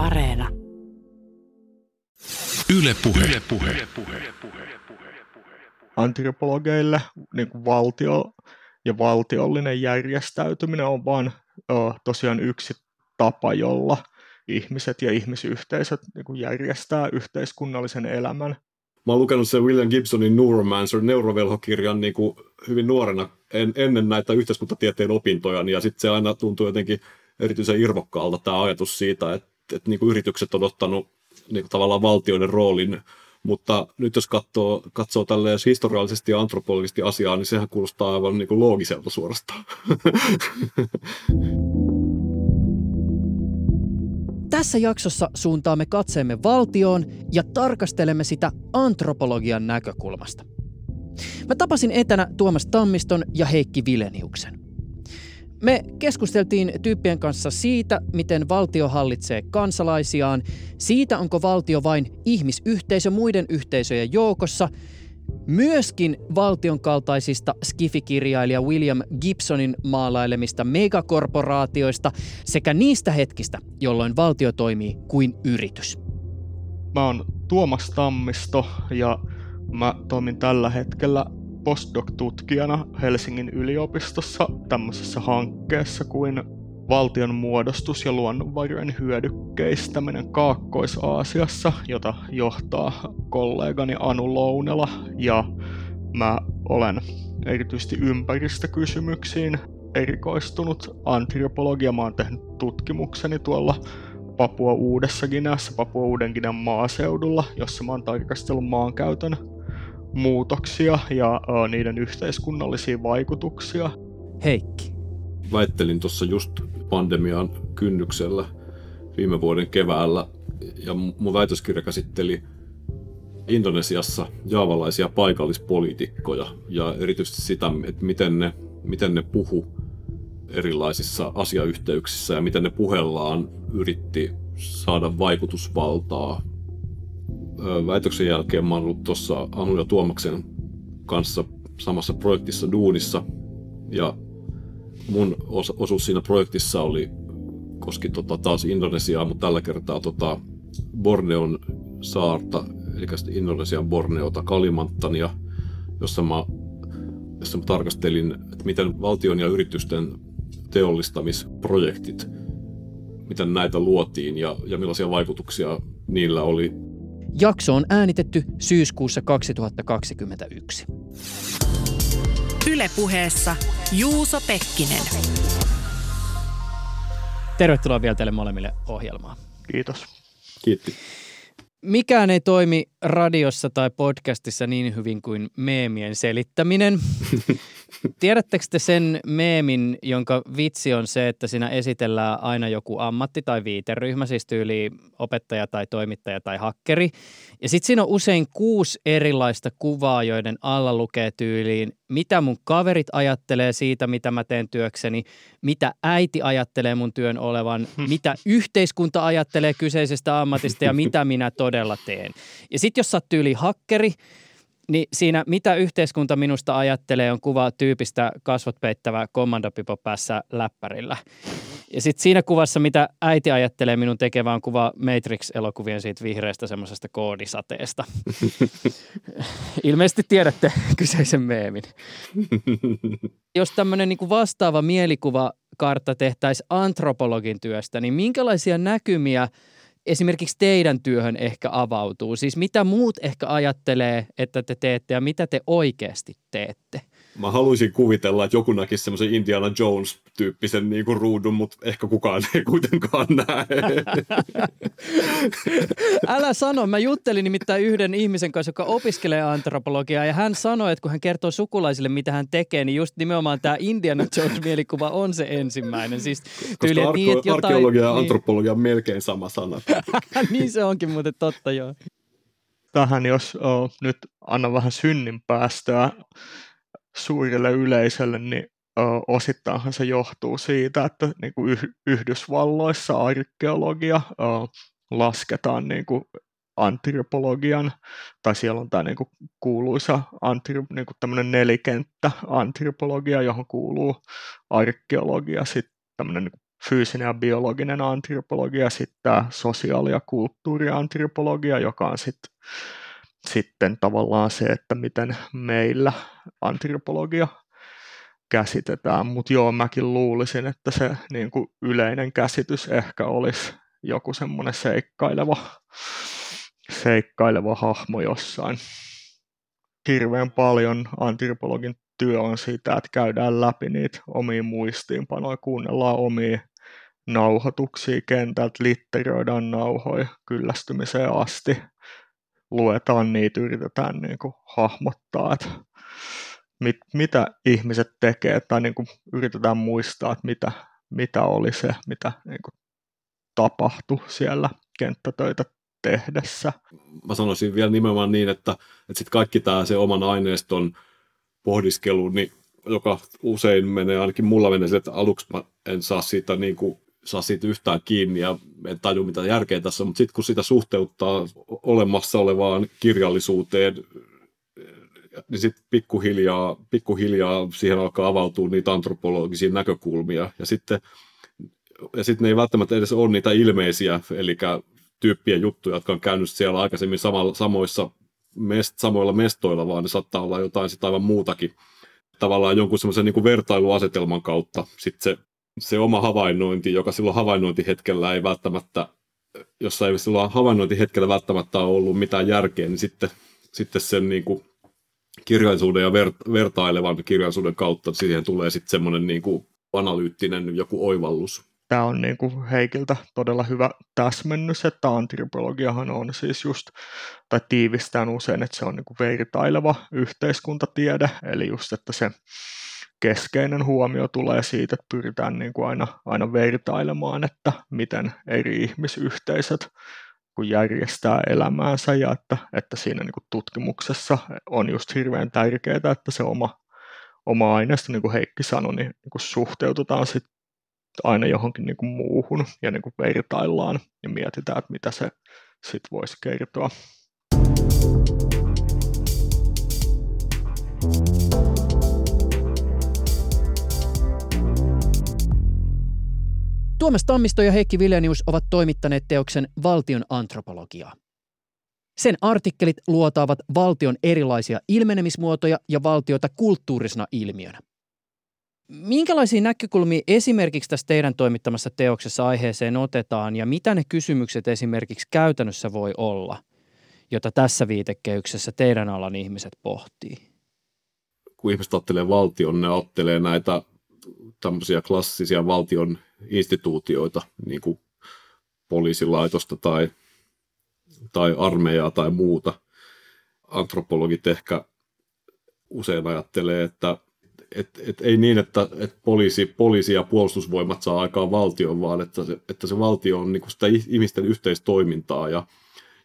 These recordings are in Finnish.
Areena. Yle Puhe. Yle Puhe. Yle Puhe. Antropologeille niin kuin valtio ja valtiollinen järjestäytyminen on vain tosiaan yksi tapa, jolla ihmiset ja ihmisyhteisöt niin kuin järjestää yhteiskunnallisen elämän. Mä oon lukenut sen William Gibsonin Neuromancer neurovelhokirjan niin kuin hyvin nuorena en, ennen näitä yhteiskuntatieteen opintoja, ja sitten se aina tuntuu jotenkin erityisen irvokkaalta tämä ajatus siitä, että, että niin kuin yritykset on ottanut niin kuin tavallaan valtioiden roolin mutta nyt jos katsoo, katsoo tälleen historiallisesti ja antropologisesti asiaa, niin sehän kuulostaa aivan niin kuin loogiselta suorastaan. Tässä jaksossa suuntaamme katseemme valtioon ja tarkastelemme sitä antropologian näkökulmasta. Mä tapasin etänä Tuomas Tammiston ja Heikki Vileniuksen. Me keskusteltiin tyyppien kanssa siitä, miten valtio hallitsee kansalaisiaan, siitä onko valtio vain ihmisyhteisö muiden yhteisöjen joukossa, myöskin valtion kaltaisista skifikirjailija William Gibsonin maalailemista megakorporaatioista sekä niistä hetkistä, jolloin valtio toimii kuin yritys. Mä oon Tuomas Tammisto ja mä toimin tällä hetkellä postdoc-tutkijana Helsingin yliopistossa tämmöisessä hankkeessa kuin valtion muodostus ja luonnonvarojen hyödykkeistäminen Kaakkois-Aasiassa, jota johtaa kollegani Anu Lounela ja mä olen erityisesti ympäristökysymyksiin erikoistunut antropologia. Mä oon tehnyt tutkimukseni tuolla Papua Uudessa Gineassa, Papua Uuden maaseudulla, jossa mä oon tarkastellut maankäytön muutoksia ja uh, niiden yhteiskunnallisia vaikutuksia. Heikki. Väittelin tuossa just pandemian kynnyksellä viime vuoden keväällä ja mun väitöskirja käsitteli Indonesiassa jaavalaisia paikallispoliitikkoja ja erityisesti sitä, että miten ne, miten ne puhu erilaisissa asiayhteyksissä ja miten ne puhellaan yritti saada vaikutusvaltaa väitöksen jälkeen mä oon ollut tuossa Anu ja Tuomaksen kanssa samassa projektissa duunissa. Ja mun os- osuus siinä projektissa oli, koski tota, taas Indonesiaa, mutta tällä kertaa tota, Borneon saarta, eli Indonesian Borneota, Kalimantania, jossa mä, jossa mä tarkastelin, että miten valtion ja yritysten teollistamisprojektit, miten näitä luotiin ja, ja millaisia vaikutuksia niillä oli Jakso on äänitetty syyskuussa 2021. Ylepuheessa Juuso Pekkinen. Tervetuloa vielä teille molemmille ohjelmaan. Kiitos. Kiitti. Mikään ei toimi radiossa tai podcastissa niin hyvin kuin meemien selittäminen. Tiedättekö te sen meemin, jonka vitsi on se, että siinä esitellään aina joku ammatti tai viiteryhmä, siis tyyli opettaja tai toimittaja tai hakkeri. Ja sitten siinä on usein kuusi erilaista kuvaa, joiden alla lukee tyyliin, mitä mun kaverit ajattelee siitä, mitä mä teen työkseni, mitä äiti ajattelee mun työn olevan, mitä yhteiskunta ajattelee kyseisestä ammatista ja mitä minä todella teen. Ja sitten jos sä oot tyyli hakkeri, niin siinä mitä yhteiskunta minusta ajattelee on kuva tyypistä kasvot peittävä kommandopipo päässä läppärillä. Ja sitten siinä kuvassa, mitä äiti ajattelee minun tekevään, on kuva Matrix-elokuvien siitä vihreästä semmoisesta koodisateesta. Ilmeisesti tiedätte kyseisen meemin. Jos tämmöinen niinku vastaava mielikuvakartta tehtäisiin antropologin työstä, niin minkälaisia näkymiä – esimerkiksi teidän työhön ehkä avautuu? Siis mitä muut ehkä ajattelee, että te teette ja mitä te oikeasti teette? Mä haluaisin kuvitella, että joku näkisi semmoisen Indiana Jones-tyyppisen niin kuin ruudun, mutta ehkä kukaan ei kuitenkaan näe. Älä sano. Mä juttelin nimittäin yhden ihmisen kanssa, joka opiskelee antropologiaa, ja hän sanoi, että kun hän kertoo sukulaisille, mitä hän tekee, niin just nimenomaan tämä Indiana Jones-mielikuva on se ensimmäinen. Siis tyyli, Koska niin, jotain, arkeologia ja niin. antropologia on melkein sama sana. niin se onkin muuten totta, joo. Tähän jos oh, nyt anna vähän synnin päästöä suurelle yleisölle, niin osittainhan se johtuu siitä, että niin kuin Yhdysvalloissa arkeologia lasketaan niin kuin antropologian, tai siellä on tämä niin kuin kuuluisa antri, niin kuin nelikenttä antropologia, johon kuuluu arkeologia, sitten tämmöinen niin fyysinen ja biologinen antropologia, sitten tämä sosiaali- ja kulttuuriantropologia, joka on sitten sitten tavallaan se, että miten meillä antropologia käsitetään, mutta joo, mäkin luulisin, että se niin kuin yleinen käsitys ehkä olisi joku semmoinen seikkaileva, seikkaileva hahmo jossain. Hirveän paljon antropologin työ on sitä, että käydään läpi niitä omia muistiinpanoja, kuunnellaan omia nauhoituksia kentältä, litteroidaan nauhoja kyllästymiseen asti, luetaan niitä, yritetään niin kuin hahmottaa, että mit, mitä ihmiset tekee, tai niin kuin yritetään muistaa, että mitä, mitä oli se, mitä niin kuin tapahtui siellä kenttätöitä tehdessä. Mä sanoisin vielä nimenomaan niin, että, että sit kaikki tämä se oman aineiston pohdiskelu, niin, joka usein menee, ainakin mulla menee sille, että aluksi mä en saa siitä, niin kuin, saa siitä yhtään kiinni ja en taju mitä järkeä tässä mutta sitten kun sitä suhteuttaa olemassa olevaan kirjallisuuteen, niin sitten pikkuhiljaa, pikkuhiljaa siihen alkaa avautua niitä antropologisia näkökulmia. Ja sitten, ja sitten ne ei välttämättä edes ole niitä ilmeisiä, eli tyyppien juttuja, jotka on käynyt siellä aikaisemmin samalla, samoissa mest, samoilla mestoilla, vaan ne saattaa olla jotain sitä aivan muutakin. Tavallaan jonkun semmoisen niin vertailuasetelman kautta sitten se, se oma havainnointi, joka silloin havainnointihetkellä ei välttämättä, jossa ei silloin havainnointihetkellä välttämättä ole ollut mitään järkeä, niin sitten, sitten sen niin kuin kirjallisuuden ja ver- vertailevan kirjallisuuden kautta siihen tulee sitten semmoinen niin kuin analyyttinen joku oivallus. Tämä on niin kuin Heikiltä todella hyvä täsmennys, että antropologiahan on siis just, tai tiivistään usein, että se on niin kuin vertaileva yhteiskuntatiede, eli just, että se keskeinen huomio tulee siitä, että pyritään niin kuin aina, aina vertailemaan, että miten eri ihmisyhteisöt kun järjestää elämäänsä ja että, että siinä niin kuin tutkimuksessa on just hirveän tärkeää, että se oma, oma aineisto, niin kuin Heikki sanoi, niin, niin kuin suhteutetaan sit aina johonkin niin kuin muuhun ja niin kuin vertaillaan ja mietitään, että mitä se sitten voisi kertoa. Tuomas Tammisto ja Heikki Viljanius ovat toimittaneet teoksen Valtion antropologiaa. Sen artikkelit luotaavat valtion erilaisia ilmenemismuotoja ja valtiota kulttuurisena ilmiönä. Minkälaisia näkökulmia esimerkiksi tässä teidän toimittamassa teoksessa aiheeseen otetaan ja mitä ne kysymykset esimerkiksi käytännössä voi olla, jota tässä viitekehyksessä teidän alan ihmiset pohtii? Kun ihmiset ajattelee valtion, ne ajattelee näitä tämmöisiä klassisia valtion instituutioita, niin kuin poliisilaitosta tai, tai armeijaa tai muuta. Antropologit ehkä usein ajattelee, että et, et ei niin, että et poliisi, poliisi ja puolustusvoimat saa aikaan valtion, vaan että se, että se valtio on niin sitä ihmisten yhteistoimintaa ja,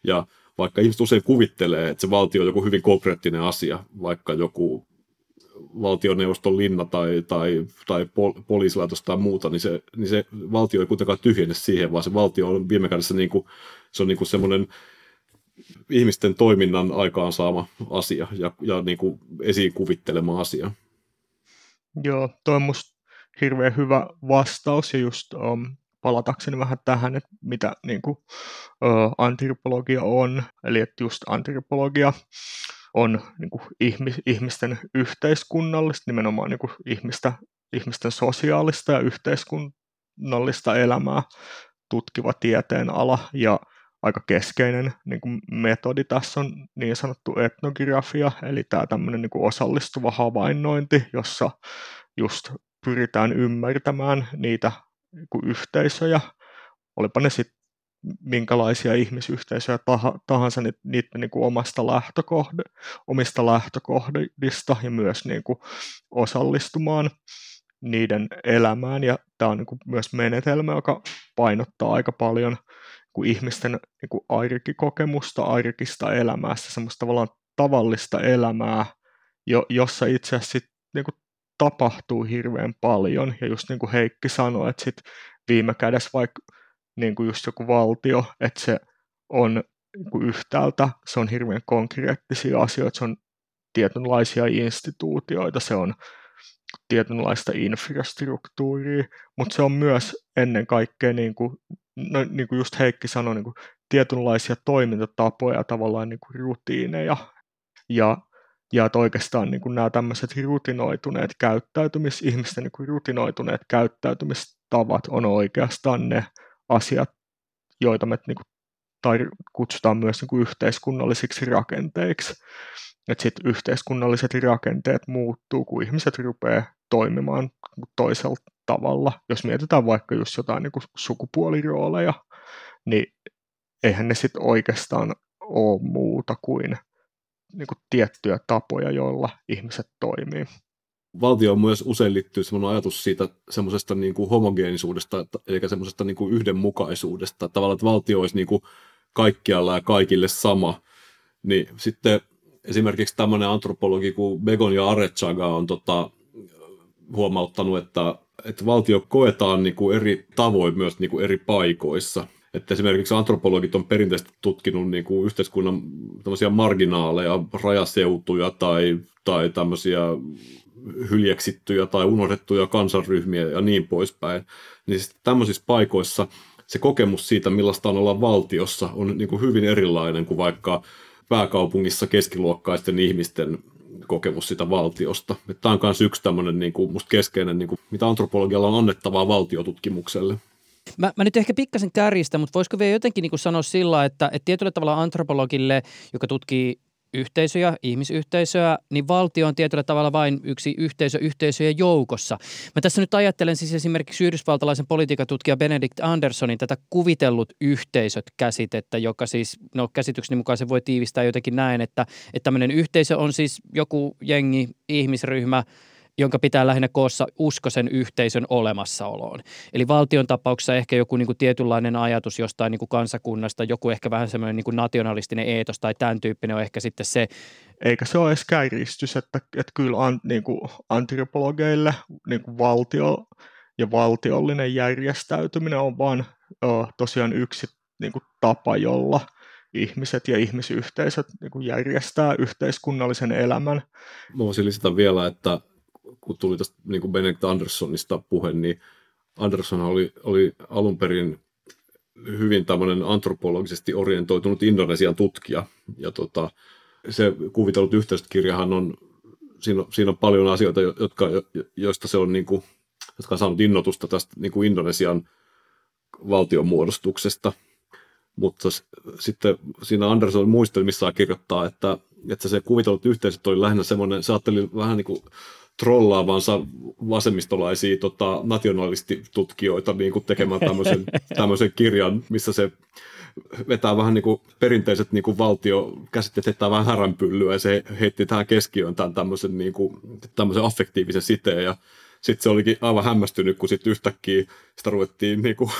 ja vaikka ihmiset usein kuvittelee, että se valtio on joku hyvin konkreettinen asia, vaikka joku valtioneuvoston linna tai, tai, tai poliisilaitos tai muuta, niin se, niin se valtio ei kuitenkaan tyhjene siihen, vaan se valtio on viime kädessä niin kuin, se on niin kuin semmoinen ihmisten toiminnan aikaansaama asia ja, ja niin kuin esiin kuvittelema asia. Joo, toi on musta hirveän hyvä vastaus ja just um, palatakseni vähän tähän, että mitä niin kuin, uh, antropologia on, eli että just antropologia on niin kuin ihmis, ihmisten yhteiskunnallista, nimenomaan niin kuin ihmistä, ihmisten sosiaalista ja yhteiskunnallista elämää tutkiva tieteen ala ja aika keskeinen niin kuin metodi. Tässä on niin sanottu etnografia, eli tämä tämmöinen niin kuin osallistuva havainnointi, jossa just pyritään ymmärtämään niitä niin kuin yhteisöjä, olipa ne sitten minkälaisia ihmisyhteisöjä tahansa niiden niin kuin omasta lähtökohde, omista lähtökohdista ja myös niin kuin osallistumaan niiden elämään. Ja tämä on niin kuin myös menetelmä, joka painottaa aika paljon kuin ihmisten niin kuin arkikokemusta, arkista elämää, semmoista tavallaan tavallista elämää, jo, jossa itse asiassa niin kuin tapahtuu hirveän paljon. Ja just niin kuin Heikki sanoi, että sit viime kädessä vaikka niin kuin just joku valtio, että se on niin kuin yhtäältä, se on hirveän konkreettisia asioita, se on tietynlaisia instituutioita, se on tietynlaista infrastruktuuria, mutta se on myös ennen kaikkea, niin kuin, no, niin kuin just Heikki sanoi, niin kuin tietynlaisia toimintatapoja, tavallaan niin kuin rutiineja. Ja, ja että oikeastaan niin kuin nämä tämmöiset rutinoituneet käyttäytymis, ihmisten niin kuin rutinoituneet käyttäytymistavat on oikeastaan ne asiat, joita me niin kuin, tai kutsutaan myös niin kuin yhteiskunnallisiksi rakenteiksi. Että sitten yhteiskunnalliset rakenteet muuttuu, kun ihmiset rupeaa toimimaan toisella tavalla. Jos mietitään vaikka just jotain niin kuin sukupuolirooleja, niin eihän ne sitten oikeastaan ole muuta kuin, niin kuin tiettyjä tapoja, joilla ihmiset toimii. Valtio myös usein liittyy sellainen ajatus siitä semmoisesta niin kuin homogeenisuudesta, eli semmoisesta niin kuin yhdenmukaisuudesta. Tavallaan, että valtio olisi niin kuin kaikkialla ja kaikille sama. Niin sitten esimerkiksi tämmöinen antropologi kuin Begon ja Arechaga on tota, huomauttanut, että, että valtio koetaan niin kuin eri tavoin myös niin kuin eri paikoissa. Että esimerkiksi antropologit on perinteisesti tutkinut niin kuin yhteiskunnan marginaaleja, rajaseutuja tai, tai tämmöisiä hyljeksittyjä tai unohdettuja kansanryhmiä ja niin poispäin. Niin tämmöisissä paikoissa se kokemus siitä, millaista on olla valtiossa, on niin kuin hyvin erilainen kuin vaikka pääkaupungissa keskiluokkaisten ihmisten kokemus sitä valtiosta. Tämä on myös yksi tämmöinen niin kuin, musta keskeinen, niin kuin, mitä antropologialla on annettavaa valtiotutkimukselle. Mä, mä nyt ehkä pikkasen kärjistä, mutta voisiko vielä jotenkin niin kuin sanoa sillä, että, että tietyllä tavalla antropologille, joka tutkii yhteisöjä, ihmisyhteisöä, niin valtio on tietyllä tavalla vain yksi yhteisö yhteisöjen joukossa. Mä tässä nyt ajattelen siis esimerkiksi yhdysvaltalaisen politiikatutkija Benedict Andersonin tätä kuvitellut yhteisöt käsitettä, joka siis, no käsitykseni mukaan se voi tiivistää jotenkin näin, että, että tämmöinen yhteisö on siis joku jengi, ihmisryhmä, jonka pitää lähinnä koossa usko sen yhteisön olemassaoloon. Eli valtion tapauksessa ehkä joku niin kuin tietynlainen ajatus jostain niin kuin kansakunnasta, joku ehkä vähän semmoinen niin kuin nationalistinen eetos tai tämän tyyppinen on ehkä sitten se. Eikä se ole edes kärjistys, että, että kyllä an, niin kuin antropologeille niin kuin valtio ja valtiollinen järjestäytyminen on vain tosiaan yksi niin kuin tapa, jolla ihmiset ja ihmisyhteisöt niin kuin järjestää yhteiskunnallisen elämän. Mä voisin lisätä vielä, että kun tuli tästä niin kuin Benedict Anderssonista puhe, niin Andersson oli, oli alun perin hyvin tämmöinen antropologisesti orientoitunut Indonesian tutkija. Ja tota, se kuvitellut yhteistyökirjahan on, siinä, on, siinä on paljon asioita, jotka, joista se on, niin kuin, jotka on saanut innotusta tästä niin kuin Indonesian valtion muodostuksesta. Mutta sitten siinä Anderson muistelmissaan kirjoittaa, että, että se kuvitellut yhteisöt oli lähinnä semmoinen, se ajatteli vähän niin kuin trollaavansa vasemmistolaisia tota, nationalistitutkijoita niin kuin tekemään tämmöisen, tämmöisen kirjan, missä se vetää vähän niin kuin perinteiset niin kuin valtiokäsitteet, heittää vähän häränpyllyä ja se heitti tähän keskiöön tämän tämmöisen, niin kuin, tämmöisen affektiivisen siteen. Ja sitten se olikin aivan hämmästynyt, kun sitten yhtäkkiä sitä ruvettiin niinku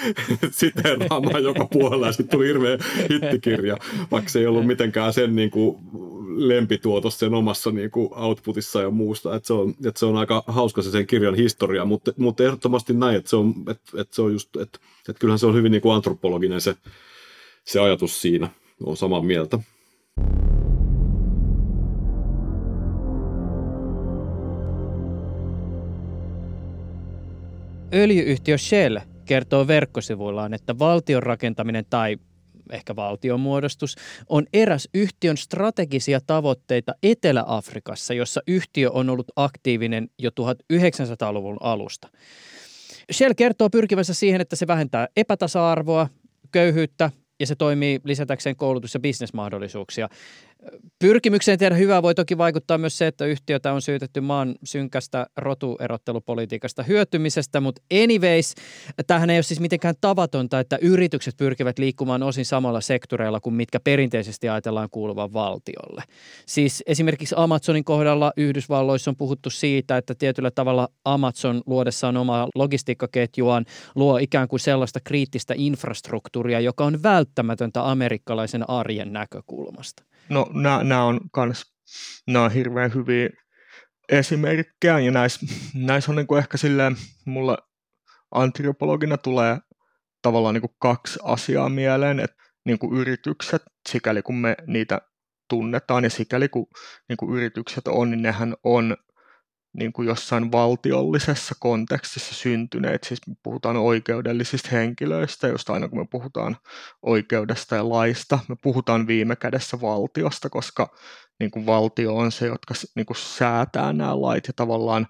siteeraamaan joka puolella ja sitten tuli hirveä hittikirja, vaikka se ei ollut mitenkään sen niinku lempituotos sen omassa niinku outputissa ja muusta. Et se, on, et se on aika hauska se sen kirjan historia, mutta, mutta ehdottomasti näin, että se on, et, et se on just, että et kyllähän se on hyvin niinku antropologinen se, se ajatus siinä. on samaa mieltä. Öljyyhtiö Shell kertoo verkkosivuillaan, että valtion rakentaminen tai ehkä valtionmuodostus, on eräs yhtiön strategisia tavoitteita Etelä-Afrikassa, jossa yhtiö on ollut aktiivinen jo 1900-luvun alusta. Shell kertoo pyrkivänsä siihen, että se vähentää epätasa-arvoa, köyhyyttä ja se toimii lisätäkseen koulutus- ja bisnesmahdollisuuksia. Pyrkimykseen tehdä hyvää voi toki vaikuttaa myös se, että yhtiötä on syytetty maan synkästä rotuerottelupolitiikasta hyötymisestä, mutta anyways, tämähän ei ole siis mitenkään tavatonta, että yritykset pyrkivät liikkumaan osin samalla sektoreilla kuin mitkä perinteisesti ajatellaan kuuluvan valtiolle. Siis esimerkiksi Amazonin kohdalla Yhdysvalloissa on puhuttu siitä, että tietyllä tavalla Amazon luodessaan omaa logistiikkaketjuaan luo ikään kuin sellaista kriittistä infrastruktuuria, joka on välttämätöntä amerikkalaisen arjen näkökulmasta. No nämä on kans, nämä on hirveän hyviä esimerkkejä ja näissä näis on niinku ehkä silleen, mulla antropologina tulee tavallaan niinku kaksi asiaa mieleen, että niinku yritykset, sikäli kun me niitä tunnetaan ja sikäli kun niinku yritykset on, niin nehän on niin kuin jossain valtiollisessa kontekstissa syntyneet, siis me puhutaan oikeudellisista henkilöistä, josta aina kun me puhutaan oikeudesta ja laista, me puhutaan viime kädessä valtiosta, koska niin kuin valtio on se, jotka niin kuin säätää nämä lait ja tavallaan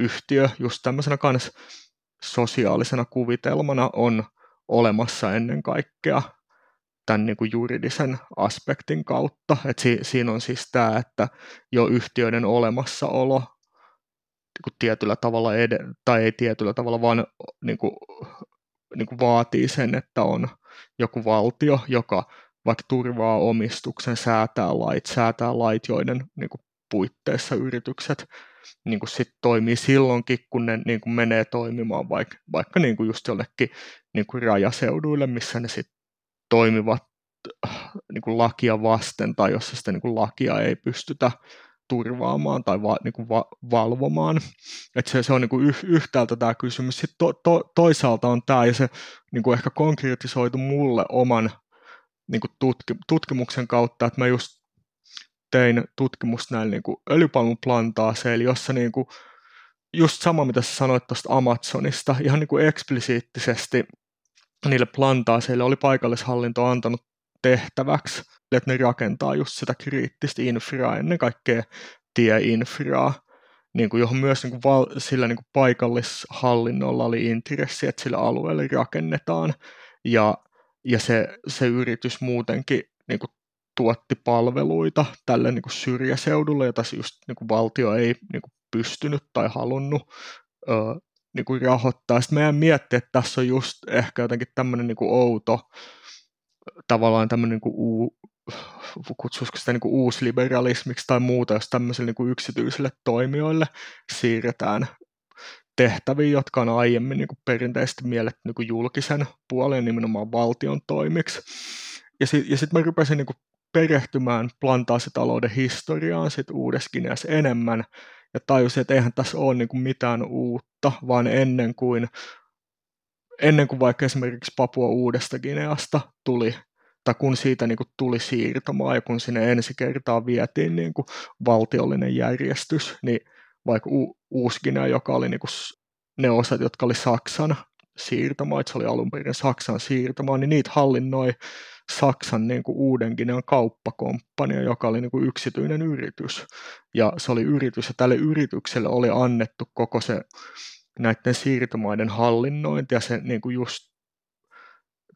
yhtiö just tämmöisenä kanssa sosiaalisena kuvitelmana on olemassa ennen kaikkea tämän niin kuin juridisen aspektin kautta. Et si, siinä on siis tämä, että jo yhtiöiden olemassaolo kuin tietyllä tavalla, ed- tai ei tietyllä tavalla, vaan niin kuin, niin kuin vaatii sen, että on joku valtio, joka vaikka turvaa omistuksen, säätää lait, säätää lait, joiden niin kuin, puitteissa yritykset niin kuin sit toimii silloinkin, kun ne niin kuin menee toimimaan vaikka, vaikka niin kuin just jollekin niin kuin rajaseuduille, missä ne sitten toimivat niin kuin lakia vasten tai jossa sitä niin kuin lakia ei pystytä turvaamaan tai va, niin kuin va, valvomaan. Et se, se on niin kuin yh, yhtäältä tämä kysymys. Sitten to, to, toisaalta on tämä, ja se niin kuin ehkä konkretisoitu mulle oman niin kuin tutki, tutkimuksen kautta, että mä just tein tutkimusta näillä niin öljypalmuplantaaseilla, jossa niin kuin, just sama, mitä sä sanoit tuosta Amazonista, ihan niin kuin eksplisiittisesti niille plantaaseille oli paikallishallinto antanut tehtäväksi, että ne rakentaa just sitä kriittistä infraa, ennen kaikkea tieinfraa, niin kuin johon myös niin kuin val, sillä niin kuin paikallishallinnolla oli intressi, että sillä alueelle rakennetaan, ja, ja se, se yritys muutenkin niin kuin tuotti palveluita tälle niin kuin syrjäseudulle, jota just niin kuin valtio ei niin kuin pystynyt tai halunnut ö, niin kuin rahoittaa. Sitten meidän miettiä, että tässä on just ehkä jotenkin tämmöinen niin kuin outo, tavallaan tämmöinen niin kuin kutsuisiko sitä niin kuin uusliberalismiksi tai muuta, jos tämmöisille niin kuin yksityisille toimijoille siirretään tehtäviä, jotka on aiemmin niin kuin perinteisesti mielletty niin julkisen puolen nimenomaan valtion toimiksi. Ja sitten ja sit mä rupesin niin kuin perehtymään plantaasitalouden historiaan sit uudessa enemmän, ja tajusin, että eihän tässä ole niin kuin mitään uutta, vaan ennen kuin, ennen kuin vaikka esimerkiksi Papua Uudesta Gineasta tuli tai kun siitä niin kuin tuli siirtomaa ja kun sinne ensi kertaa vietiin niin kuin valtiollinen järjestys, niin vaikka U- uusi joka oli niin kuin ne osat, jotka oli Saksan siirtomaa, se oli alun perin Saksan siirtomaa, niin niitä hallinnoi Saksan niin kuin uuden Ginean kauppakomppania, joka oli niin kuin yksityinen yritys. Ja se oli yritys, ja tälle yritykselle oli annettu koko se näiden siirtomaiden hallinnointi ja se niin kuin just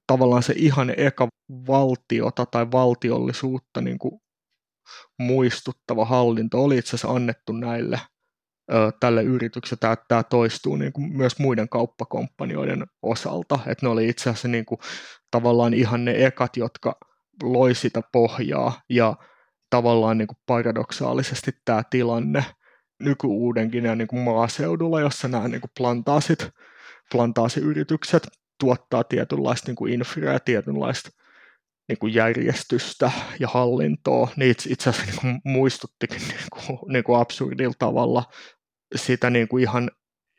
tavallaan se ihan eka valtiota tai valtiollisuutta niin kuin muistuttava hallinto oli itse asiassa annettu näille ö, tälle yritykselle. Tämä, tämä toistuu niin kuin myös muiden kauppakomppanioiden osalta, että ne oli itse asiassa niin kuin, tavallaan ihan ne ekat, jotka loi sitä pohjaa. Ja tavallaan niin kuin paradoksaalisesti tämä tilanne nykyuudenkin ja niin kuin maaseudulla, jossa nämä niin kuin plantaasit, plantaasiyritykset tuottaa tietynlaista niin kuin infraa ja tietynlaista niin kuin järjestystä ja hallintoa, niin itse, itse asiassa niin kuin muistuttikin niin kuin, niin kuin absurdilla tavalla sitä niin kuin ihan,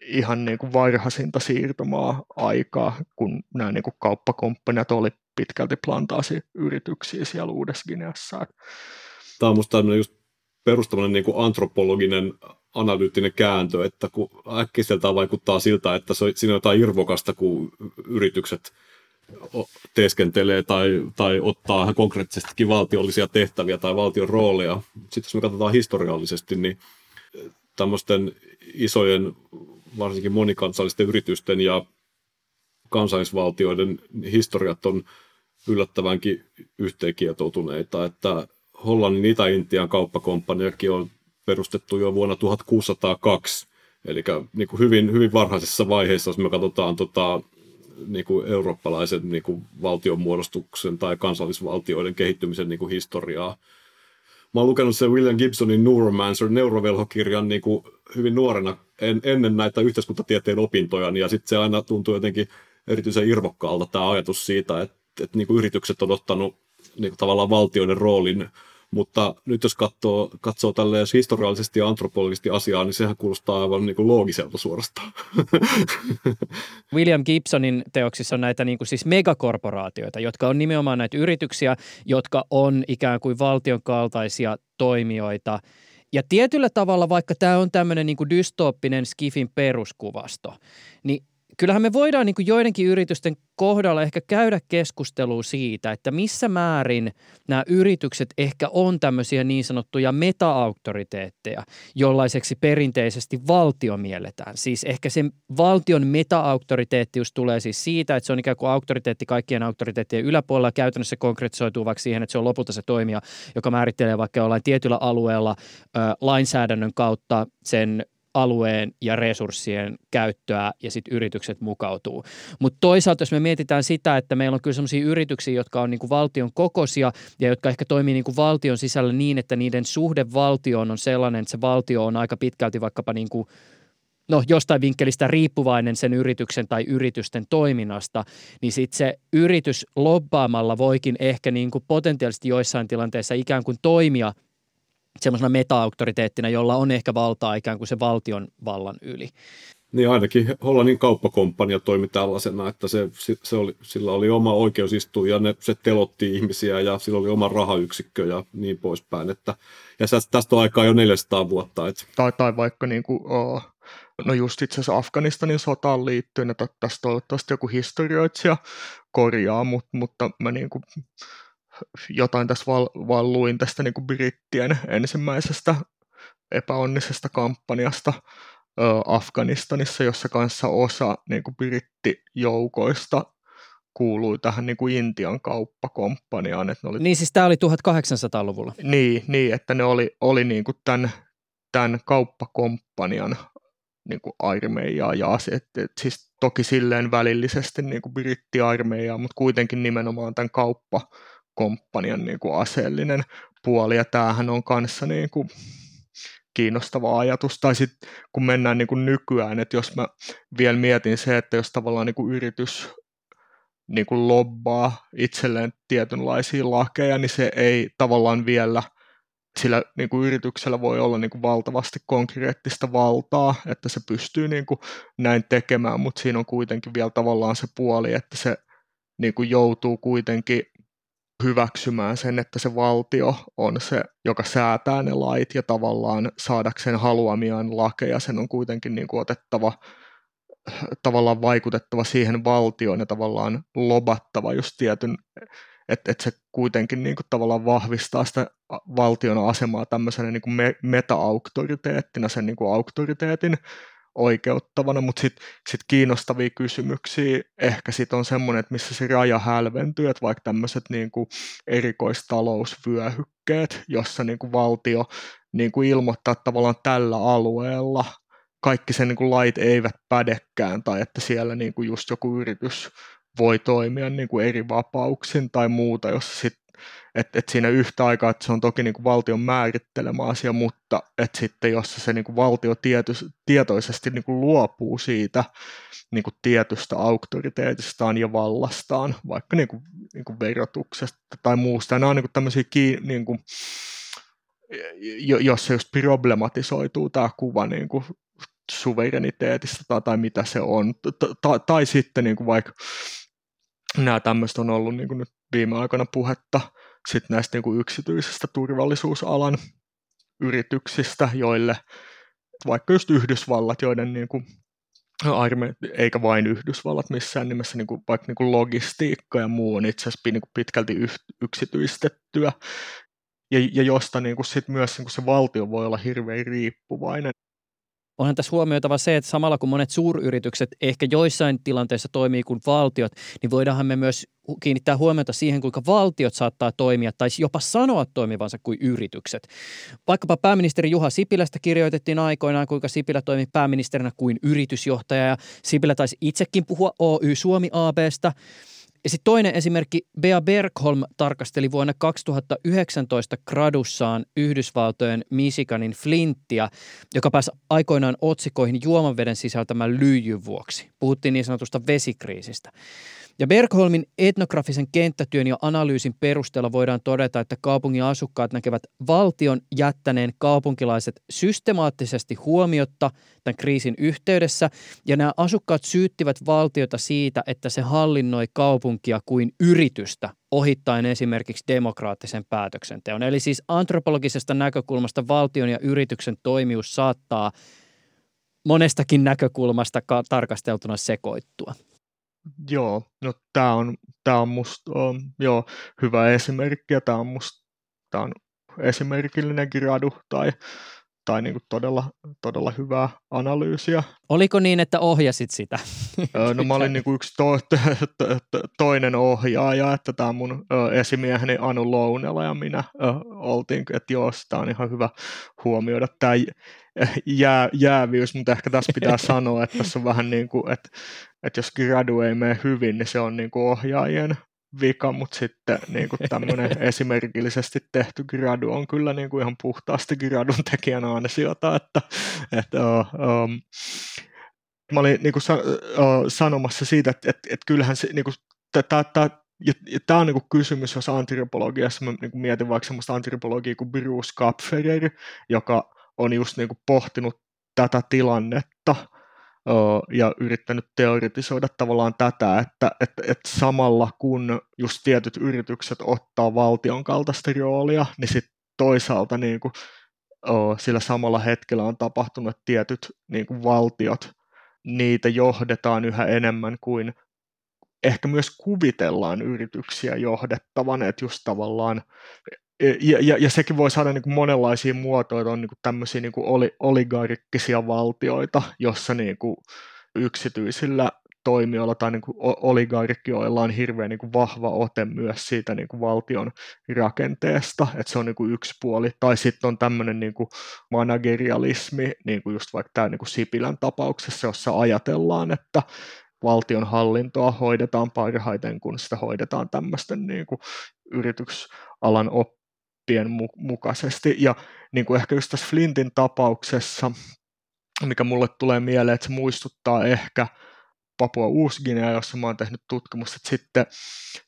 ihan niin kuin varhaisinta siirtomaa aikaa, kun nämä niin kuin kauppakomppaniat oli pitkälti plantaasiyrityksiä siellä Uudessa-Gineassa. Tämä on minusta just perustavallinen niin antropologinen analyyttinen kääntö, että kun äkkiseltään vaikuttaa siltä, että se, siinä on jotain irvokasta, kun yritykset teeskentelee tai, tai ottaa ihan konkreettisestikin valtiollisia tehtäviä tai valtion rooleja. Sitten jos me katsotaan historiallisesti, niin tämmöisten isojen, varsinkin monikansallisten yritysten ja kansallisvaltioiden historiat on yllättävänkin yhteenkietoutuneita, että Hollannin Itä-Intian kauppakomppaniakin on perustettu jo vuonna 1602, eli niin kuin hyvin, hyvin varhaisessa vaiheessa, jos me katsotaan tota, niin kuin eurooppalaisen niin kuin valtionmuodostuksen tai kansallisvaltioiden kehittymisen niin kuin historiaa. Mä oon lukenut sen William Gibsonin Neuromancer neurovelhokirjan niin kuin hyvin nuorena en, ennen näitä yhteiskuntatieteen opintoja, ja sitten se aina tuntuu jotenkin erityisen irvokkaalta tämä ajatus siitä, että, että niin kuin yritykset on ottanut niin kuin tavallaan valtioiden roolin mutta nyt jos katsoo, katsoo tälleen historiallisesti ja antropologisesti asiaa, niin sehän kuulostaa aivan niin kuin loogiselta suorastaan. William Gibsonin teoksissa on näitä niin kuin siis megakorporaatioita, jotka on nimenomaan näitä yrityksiä, jotka on ikään kuin valtion kaltaisia toimijoita Ja tietyllä tavalla, vaikka tämä on tämmöinen niin dystooppinen skifin peruskuvasto, niin kyllähän me voidaan niin kuin joidenkin yritysten kohdalla ehkä käydä keskustelua siitä, että missä määrin nämä yritykset ehkä on tämmöisiä niin sanottuja meta-auktoriteetteja, jollaiseksi perinteisesti valtio mielletään. Siis ehkä se valtion meta-auktoriteettius tulee siis siitä, että se on ikään kuin auktoriteetti kaikkien auktoriteettien yläpuolella. Käytännössä konkretisoituu vaikka siihen, että se on lopulta se toimija, joka määrittelee vaikka jollain tietyllä alueella ö, lainsäädännön kautta sen alueen ja resurssien käyttöä ja sitten yritykset mukautuu. Mutta toisaalta, jos me mietitään sitä, että meillä on kyllä sellaisia yrityksiä, jotka on niinku valtion kokoisia ja jotka ehkä toimii niinku valtion sisällä niin, että niiden suhde valtioon on sellainen, että se valtio on aika pitkälti vaikkapa niinku no jostain vinkkelistä riippuvainen sen yrityksen tai yritysten toiminnasta, niin sitten se yritys lobbaamalla voikin ehkä niin kuin potentiaalisesti joissain tilanteissa ikään kuin toimia – semmoisena meta-auktoriteettina, jolla on ehkä valtaa ikään kuin se valtion vallan yli. Niin ainakin Hollannin kauppakomppania toimi tällaisena, että se, se oli, sillä oli oma oikeusistuu ja ne, se telotti ihmisiä ja sillä oli oma rahayksikkö ja niin poispäin. Että, ja tästä on aikaa jo 400 vuotta. Että. Tai, tai vaikka niin kuin, oh, no just itse asiassa Afganistanin sotaan liittyen, että tästä toivottavasti joku historioitsija korjaa, mutta, mutta mä niin kuin jotain tässä vaan, vaan luin tästä niin kuin brittien ensimmäisestä epäonnisesta kampanjasta ö, Afganistanissa, jossa kanssa osa niin kuin brittijoukoista kuului tähän niin kuin Intian kauppakomppaniaan. Että ne oli, niin siis tämä oli 1800-luvulla. Niin, niin että ne oli, oli niin kuin tämän, tämän kauppakomppanian niin kuin armeijaa ja et, et, siis toki silleen välillisesti niin kuin brittiarmeijaa, mutta kuitenkin nimenomaan tämän kauppa komppanian niin kuin aseellinen puoli, ja tämähän on kanssa niin kuin kiinnostava ajatus. Tai sitten kun mennään niin kuin nykyään, että jos mä vielä mietin se, että jos tavallaan niin kuin yritys niin kuin lobbaa itselleen tietynlaisia lakeja, niin se ei tavallaan vielä sillä niin kuin yrityksellä voi olla niin kuin valtavasti konkreettista valtaa, että se pystyy niin kuin näin tekemään, mutta siinä on kuitenkin vielä tavallaan se puoli, että se niin kuin joutuu kuitenkin hyväksymään sen, että se valtio on se, joka säätää ne lait ja tavallaan saadakseen haluamiaan lakeja, sen on kuitenkin niin kuin otettava tavallaan vaikutettava siihen valtioon ja tavallaan lobattava just tietyn, että, että se kuitenkin niin kuin tavallaan vahvistaa sitä valtion asemaa tämmöisenä niin kuin meta-auktoriteettina, sen niin kuin auktoriteetin oikeuttavana, mutta sitten sit kiinnostavia kysymyksiä ehkä sit on semmoinen, että missä se raja hälventyy, että vaikka tämmöiset niinku erikoistalousvyöhykkeet, jossa niinku valtio niinku ilmoittaa että tavallaan tällä alueella kaikki sen niinku lait eivät pädekään tai että siellä niinku just joku yritys voi toimia niinku eri vapauksin tai muuta, jos sit että et siinä yhtä aikaa, että se on toki niin kuin valtion määrittelemä asia, mutta että sitten jos se niin kuin valtio tietys, tietoisesti niin kuin luopuu siitä niin kuin tietystä auktoriteetistaan ja vallastaan, vaikka niin kuin, niin kuin verotuksesta tai muusta, nämä on niin kuin tämmöisiä niin kuin, jos se just problematisoituu tämä kuva niin kuin suvereniteetista tai, tai mitä se on, tai, tai sitten niin kuin vaikka nämä tämmöistä on ollut niin kuin nyt viime aikoina puhetta sit näistä niin kuin yksityisestä turvallisuusalan yrityksistä, joille vaikka just Yhdysvallat, joiden niin kuin arme, eikä vain Yhdysvallat missään nimessä, niin kuin, vaikka niin kuin logistiikka ja muu on itse asiassa niin kuin pitkälti yksityistettyä, ja, ja josta niin kuin sit myös niin kuin se valtio voi olla hirveän riippuvainen onhan tässä huomioitava se, että samalla kun monet suuryritykset ehkä joissain tilanteissa toimii kuin valtiot, niin voidaanhan me myös kiinnittää huomiota siihen, kuinka valtiot saattaa toimia tai jopa sanoa toimivansa kuin yritykset. Vaikkapa pääministeri Juha Sipilästä kirjoitettiin aikoinaan, kuinka Sipilä toimi pääministerinä kuin yritysjohtaja ja Sipilä taisi itsekin puhua Oy Suomi ABstä. Ja sitten toinen esimerkki, Bea Bergholm tarkasteli vuonna 2019 gradussaan Yhdysvaltojen Michiganin Flinttia, joka pääsi aikoinaan otsikoihin juomanveden sisältämän lyijyn vuoksi. Puhuttiin niin sanotusta vesikriisistä. Ja Bergholmin etnografisen kenttätyön ja analyysin perusteella voidaan todeta, että kaupungin asukkaat näkevät valtion jättäneen kaupunkilaiset systemaattisesti huomiotta tämän kriisin yhteydessä, ja nämä asukkaat syyttivät valtiota siitä, että se hallinnoi kaupunkia kuin yritystä ohittaen esimerkiksi demokraattisen päätöksenteon. Eli siis antropologisesta näkökulmasta valtion ja yrityksen toimius saattaa monestakin näkökulmasta tarkasteltuna sekoittua. Joo, no tämä on, tää on musta on, joo, hyvä esimerkki ja tämä on musta tää on esimerkillinen gradu tai, tai niinku todella, todella hyvää analyysiä. Oliko niin, että ohjasit sitä? no mä olin niinku yksi to, to, to, to, toinen ohjaaja, että tämä mun ö, esimieheni Anu Lounela ja minä ö, oltiin, että joo, sitä on ihan hyvä huomioida tämä jää, jäävyys, mutta ehkä tässä pitää sanoa, että tässä on vähän niin kuin, että, että jos gradu ei mene hyvin, niin se on niin kuin ohjaajien vika, mutta sitten niin kuin tämmöinen esimerkillisesti tehty gradu on kyllä niin kuin ihan puhtaasti gradun tekijän ansiota, että, että um, mä olin niin kuin uh, sanomassa siitä, että, että, että kyllähän se niin kuin, tämä ja, ja tämä on niin kysymys, jos antropologiassa, mä niin mietin vaikka semmoista antropologiaa kuin Bruce Kapferer, joka on just niin kuin pohtinut tätä tilannetta ja yrittänyt teoretisoida tavallaan tätä, että, että, että samalla kun just tietyt yritykset ottaa valtion kaltaista roolia, niin sitten toisaalta niin kuin, sillä samalla hetkellä on tapahtunut, tietyt niin kuin valtiot, niitä johdetaan yhä enemmän kuin ehkä myös kuvitellaan yrityksiä johdettavan, että just tavallaan ja, ja, ja sekin voi saada niin kuin monenlaisia muotoja, on niin kuin tämmöisiä niin kuin oli, oligarkkisia valtioita, jossa niin kuin yksityisillä toimijoilla tai niin kuin oligarkioilla on hirveän niin kuin vahva ote myös siitä niin kuin valtion rakenteesta, että se on niin kuin yksi puoli. Tai sitten on tämmöinen niin kuin managerialismi, niin kuin just vaikka tämä niin kuin Sipilän tapauksessa, jossa ajatellaan, että valtion hallintoa hoidetaan parhaiten, kun sitä hoidetaan tämmöisten niin kuin yritysalan op- oppien mukaisesti. Ja niin kuin ehkä just tässä Flintin tapauksessa, mikä mulle tulee mieleen, että se muistuttaa ehkä Papua Uusginea, jossa mä oon tehnyt tutkimusta, että sitten,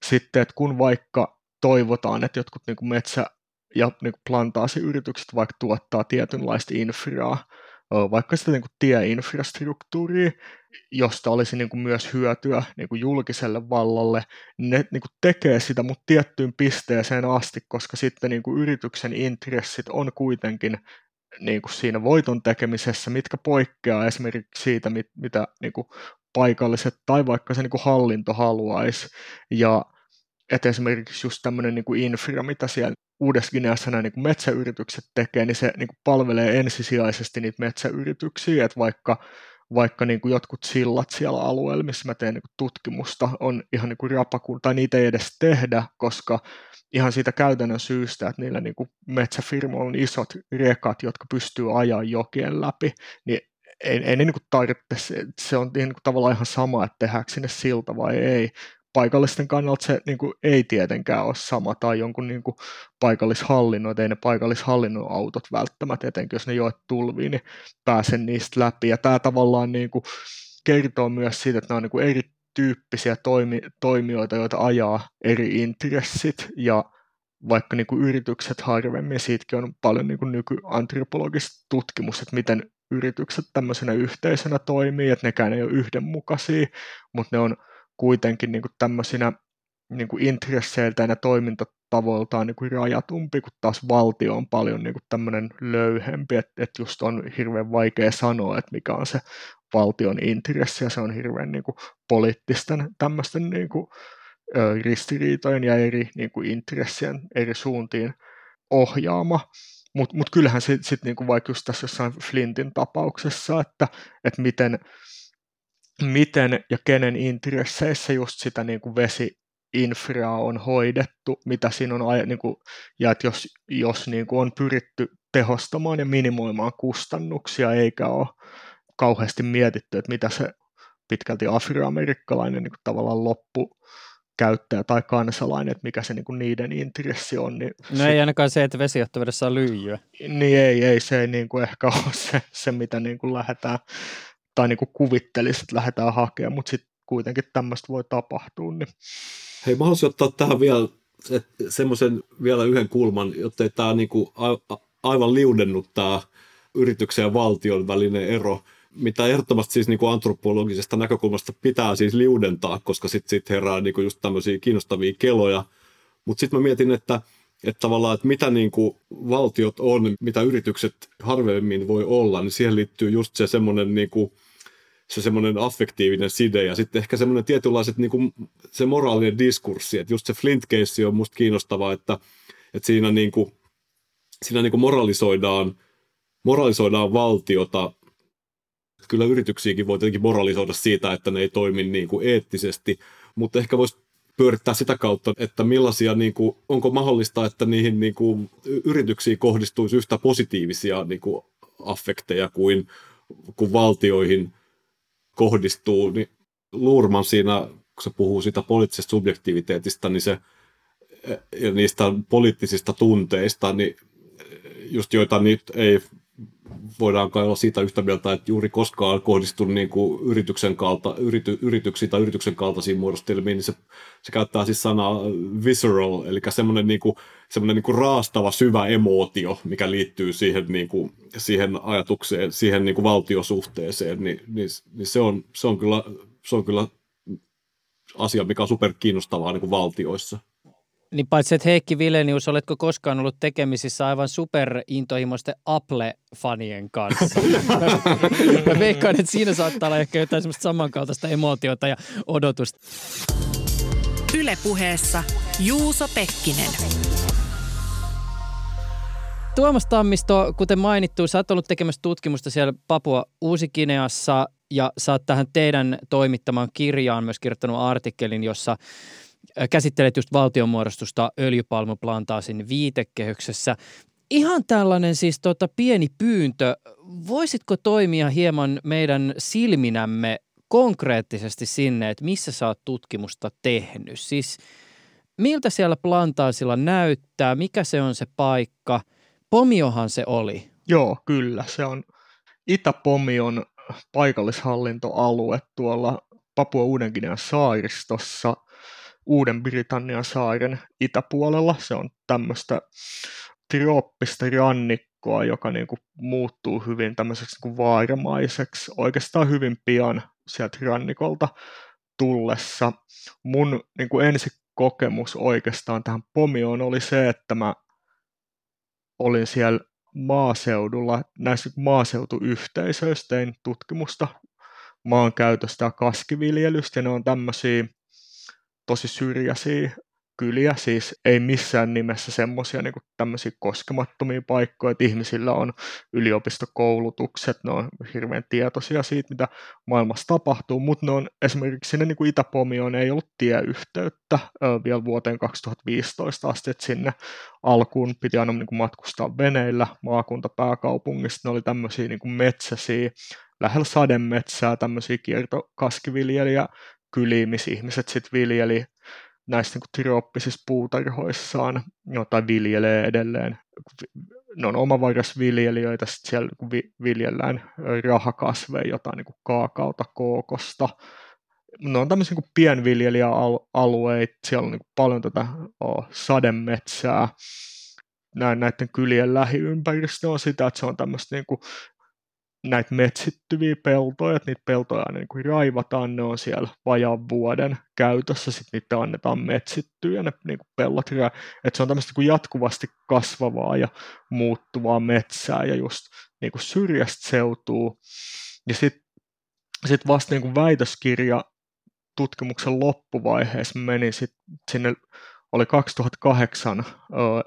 sitten että kun vaikka toivotaan, että jotkut niin kuin metsä- ja niin kuin plantaasiyritykset vaikka tuottaa tietynlaista infraa, vaikka sitä niin kuin tieinfrastruktuuria, josta olisi niin kuin myös hyötyä niin kuin julkiselle vallalle, ne niin kuin tekee sitä, mutta tiettyyn pisteeseen asti, koska sitten niin kuin yrityksen intressit on kuitenkin niin kuin siinä voiton tekemisessä, mitkä poikkeaa esimerkiksi siitä, mit, mitä niin kuin paikalliset tai vaikka se niin kuin hallinto haluaisi. Ja että esimerkiksi just tämmöinen niin infra, mitä siellä uudessa Gineassa nämä niin metsäyritykset tekee, niin se niin kuin palvelee ensisijaisesti niitä metsäyrityksiä, että vaikka vaikka niin kuin jotkut sillat siellä alueella, missä mä teen niin kuin tutkimusta, on ihan niin kuin rapaku, tai niitä ei edes tehdä, koska ihan siitä käytännön syystä, että niillä niin metsäfirmoilla on isot rekat, jotka pystyy ajaa jokien läpi, niin ei, ei ne niin tarvitse, se on niin kuin tavallaan ihan sama, että tehdäänkö sinne silta vai ei, paikallisten kannalta se niin kuin, ei tietenkään ole sama, tai jonkun niin kuin, paikallishallinnon, ei ne paikallishallinnon autot välttämättä, etenkin jos ne joet tulviin, niin pääsen niistä läpi. Ja tämä tavallaan niin kuin, kertoo myös siitä, että nämä on niin kuin, erityyppisiä toimi, toimijoita, joita ajaa eri intressit, ja vaikka niin kuin, yritykset harvemmin, siitäkin on paljon niin nykyantropologista tutkimus, että miten yritykset tämmöisenä yhteisönä toimii, että nekään ei ole yhdenmukaisia, mutta ne on kuitenkin niin kuin tämmöisinä niin kuin intresseiltään ja toimintatavoiltaan niin kuin rajatumpi, kun taas valtio on paljon niin kuin tämmöinen löyhempi, että, että just on hirveän vaikea sanoa, että mikä on se valtion intressi, ja se on hirveän niin kuin poliittisten tämmöisten niin kuin, ö, ristiriitojen ja eri niin kuin intressien eri suuntiin ohjaama. Mutta mut kyllähän sitten sit niinku vaikka just tässä jossain Flintin tapauksessa, että, että miten, miten ja kenen intresseissä just sitä niin kuin vesiinfraa on hoidettu, mitä siinä on, niin kuin, ja että jos, jos niin kuin on pyritty tehostamaan ja minimoimaan kustannuksia, eikä ole kauheasti mietitty, että mitä se pitkälti afroamerikkalainen niin kuin tavallaan loppu käyttäjä tai kansalainen, että mikä se niin kuin niiden intressi on. Niin no se, ei ainakaan se, että vesijohtovedessä on lyijyä. Niin ei, ei se ei niin kuin ehkä ole se, se mitä niin kuin lähdetään tai niin kuin kuvittelisi, että lähdetään hakemaan, mutta sitten kuitenkin tämmöistä voi tapahtua. Niin. Hei, mä haluaisin ottaa tähän vielä semmoisen vielä yhden kulman, jotta tämä niinku a, a, aivan liudennut tämä yrityksen ja valtion välinen ero, mitä ehdottomasti siis niinku antropologisesta näkökulmasta pitää siis liudentaa, koska sitten sit herää niinku just tämmöisiä kiinnostavia keloja. Mutta sitten mä mietin, että että tavallaan, että mitä niin kuin valtiot on, mitä yritykset harvemmin voi olla, niin siihen liittyy just se semmoinen niin kuin, se semmoinen affektiivinen side ja sitten ehkä semmoinen tietynlaiset niin kuin, se moraalinen diskurssi, että just se Flint case on musta kiinnostavaa, että, että siinä, niin kuin, siinä niin kuin moralisoidaan, moralisoidaan valtiota, kyllä yrityksiäkin voi tietenkin moralisoida siitä, että ne ei toimi niin kuin eettisesti, mutta ehkä voisi pyörittää sitä kautta, että millaisia, niin kuin, onko mahdollista, että niihin niin kuin, yrityksiin kohdistuisi yhtä positiivisia niin kuin, affekteja kuin, kuin valtioihin kohdistuu. Niin Luurman siinä, kun se puhuu siitä poliittisesta subjektiviteetista, niin se, ja niistä poliittisista tunteista, niin just joita nyt ei voidaan kai olla siitä yhtä mieltä, että juuri koskaan kohdistunut niin kuin yrityksen kalta, yrity, yrityksiin tai yrityksen kaltaisiin muodostelmiin, niin se, se käyttää siis sanaa visceral, eli semmoinen, niin kuin, niin kuin raastava syvä emootio, mikä liittyy siihen, niin kuin, siihen ajatukseen, siihen niin kuin valtiosuhteeseen, niin, niin, niin se, on, se, on kyllä, se on kyllä asia, mikä on super kiinnostavaa niin kuin valtioissa. Niin paitsi, että Heikki Vilenius, oletko koskaan ollut tekemisissä aivan superintohimoisten Apple-fanien kanssa? mä veikkaan, että siinä saattaa olla ehkä jotain semmoista samankaltaista emootiota ja odotusta. Ylepuheessa Juuso Pekkinen. Tuomas Tammisto, kuten mainittu, sä oot ollut tekemässä tutkimusta siellä Papua Uusikineassa ja sä oot tähän teidän toimittamaan kirjaan myös kirjoittanut artikkelin, jossa käsittelet just valtionmuodostusta öljypalmuplantaasin viitekehyksessä. Ihan tällainen siis tota pieni pyyntö. Voisitko toimia hieman meidän silminämme konkreettisesti sinne, että missä sä oot tutkimusta tehnyt? Siis miltä siellä plantaasilla näyttää, mikä se on se paikka? Pomiohan se oli. Joo, kyllä. Se on Itä-Pomion paikallishallintoalue tuolla Papua Uudenkinean saaristossa – Uuden-Britannian saaren itäpuolella. Se on tämmöistä trooppista rannikkoa, joka niin kuin muuttuu hyvin tämmöiseksi niin kuin vaaramaiseksi oikeastaan hyvin pian sieltä rannikolta tullessa. Mun niin kuin ensi kokemus oikeastaan tähän pomioon oli se, että mä olin siellä maaseudulla, näissä maaseutuyhteisöissä tein tutkimusta maankäytöstä ja kaskiviljelystä, ja ne on tämmöisiä tosi syrjäisiä kyliä, siis ei missään nimessä semmoisia niin tämmöisiä koskemattomia paikkoja, että ihmisillä on yliopistokoulutukset, ne on hirveän tietoisia siitä, mitä maailmassa tapahtuu, mutta ne on esimerkiksi sinne niin Itä-Pomioon ei ollut tieyhteyttä ö, vielä vuoteen 2015 asti, että sinne alkuun piti aina niin matkustaa veneillä maakuntapääkaupungista, ne oli tämmöisiä niin kuin metsäisiä, lähellä sademetsää, tämmöisiä kiertokaskiviljelijä kyliin, missä ihmiset sitten viljeli näissä niin trooppisissa puutarhoissaan, tai viljelee edelleen. Ne on omavarasviljelijöitä, sitten siellä niin viljellään rahakasveja, jotain niin kuin kaakauta, kookosta. Ne on tämmöisiä niin pienviljelijäalueita, siellä on niin paljon tätä oh, sademetsää, näiden kylien lähiympäristö on sitä, että se on tämmöistä niin kuin näitä metsittyviä peltoja, että niitä peltoja aina niin kuin raivataan, ne on siellä vajaan vuoden käytössä, sitten niitä annetaan metsittyä ja ne niin kuin pellot, että se on tämmöistä niin jatkuvasti kasvavaa ja muuttuvaa metsää ja just niin kuin syrjästä seutuu. Ja sitten sit vasta niin kuin väitöskirja tutkimuksen loppuvaiheessa menin sit sinne oli 2008,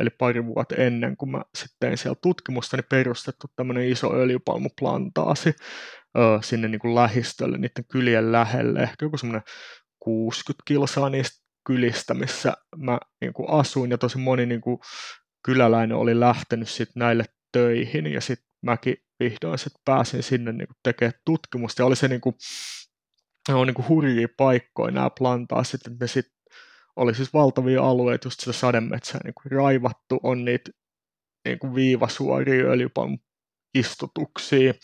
eli pari vuotta ennen kuin mä sitten tein siellä tutkimusta, niin perustettu tämmöinen iso öljypalmuplantaasi sinne niin kuin lähistölle, niiden kylien lähelle, ehkä joku semmoinen 60 kilsaa niistä kylistä, missä mä niin kuin asuin, ja tosi moni niin kuin kyläläinen oli lähtenyt sitten näille töihin, ja sitten mäkin vihdoin sit pääsin sinne niin kuin tekemään tutkimusta, ja oli se niin kuin, on niin kuin hurjia paikkoja nämä plantaasit, että ne sitten oli siis valtavia alueita, just sitä sademetsää niin kuin raivattu, on niitä niin kuin viivasuoria öljypalmun istutuksia,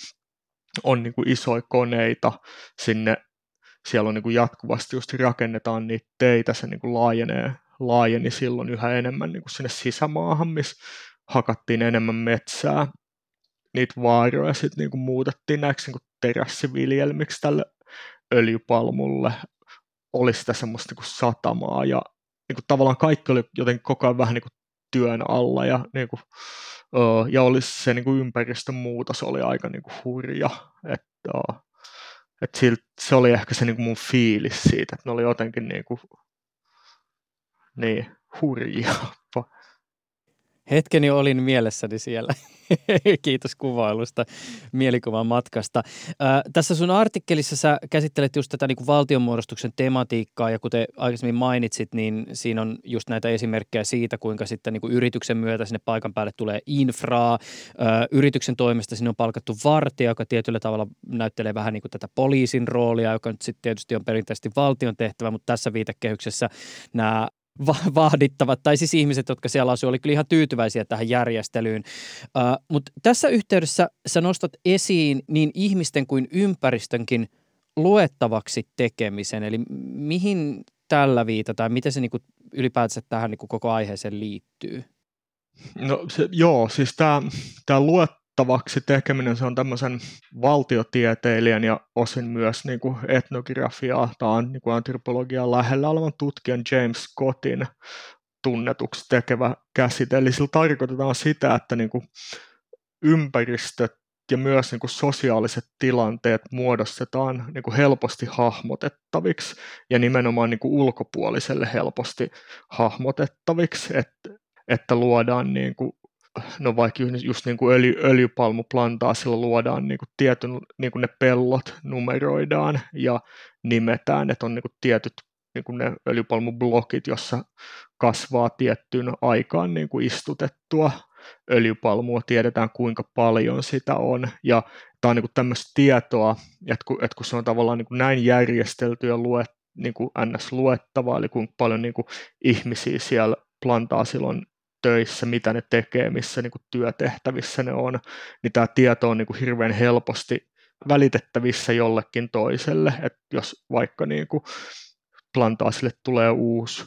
on niin kuin isoja koneita sinne siellä on niin kuin jatkuvasti just rakennetaan niitä teitä, se niin kuin laajenee, laajeni silloin yhä enemmän niin kuin sinne sisämaahan, missä hakattiin enemmän metsää, niitä vaaroja sitten niin kuin muutettiin näiksi niin kuin terassiviljelmiksi tälle öljypalmulle, oli sitä semmoista niin kuin satamaa ja niin kuin tavallaan kaikki oli jotenkin koko ajan vähän niin kuin työn alla ja, niin kuin, ja olisi se niin kuin ympäristön muutos oli aika niin kuin hurja, että et silt, se oli ehkä se niin kuin mun fiilis siitä, että ne oli jotenkin niin kuin, niin, hurjia. Hetkeni olin mielessäni siellä. Kiitos kuvailusta, mielikuvan matkasta. Ää, tässä sun artikkelissa sä käsittelet just tätä niin valtionmuodostuksen tematiikkaa ja kuten aikaisemmin mainitsit, niin siinä on just näitä esimerkkejä siitä, kuinka sitten niin kuin yrityksen myötä sinne paikan päälle tulee infraa. Ää, yrityksen toimesta sinne on palkattu vartija, joka tietyllä tavalla näyttelee vähän niin kuin tätä poliisin roolia, joka nyt sitten tietysti on perinteisesti valtion tehtävä, mutta tässä viitekehyksessä nämä va- vahdittavat, tai siis ihmiset, jotka siellä asuivat, oli kyllä ihan tyytyväisiä tähän järjestelyyn. Uh, Mutta tässä yhteydessä sä nostat esiin niin ihmisten kuin ympäristönkin luettavaksi tekemisen, eli mihin tällä viitataan, miten se niinku ylipäätänsä tähän niinku koko aiheeseen liittyy? No se, joo, siis tämä luet, luettavaksi tekeminen, se on tämmöisen valtiotieteilijän ja osin myös niin kuin etnografiaa tai niin kuin antropologiaa lähellä olevan tutkijan James Scottin tunnetuksi tekevä käsite. Eli sillä tarkoitetaan sitä, että niin kuin ympäristöt ja myös niin kuin sosiaaliset tilanteet muodostetaan niin kuin helposti hahmotettaviksi ja nimenomaan niin kuin ulkopuoliselle helposti hahmotettaviksi, että, että luodaan niin kuin no vaikka just niin kuin öljy, öljypalmuplantaasilla luodaan niin kuin tietyn, niin kuin ne pellot numeroidaan ja nimetään, että on niin kuin tietyt niin kuin ne öljypalmublokit, jossa kasvaa tiettyyn aikaan niin kuin istutettua öljypalmua, tiedetään kuinka paljon sitä on, ja tämä on niin kuin tämmöistä tietoa, että kun, että kun se on tavallaan niin kuin näin järjestelty ja luet, niin kuin NS-luettavaa, eli kuinka paljon niin kuin ihmisiä siellä plantaasilla on töissä, mitä ne tekee, missä niin kuin työtehtävissä ne on, niin tämä tieto on niin kuin hirveän helposti välitettävissä jollekin toiselle, että jos vaikka niin kuin plantaasille tulee uusi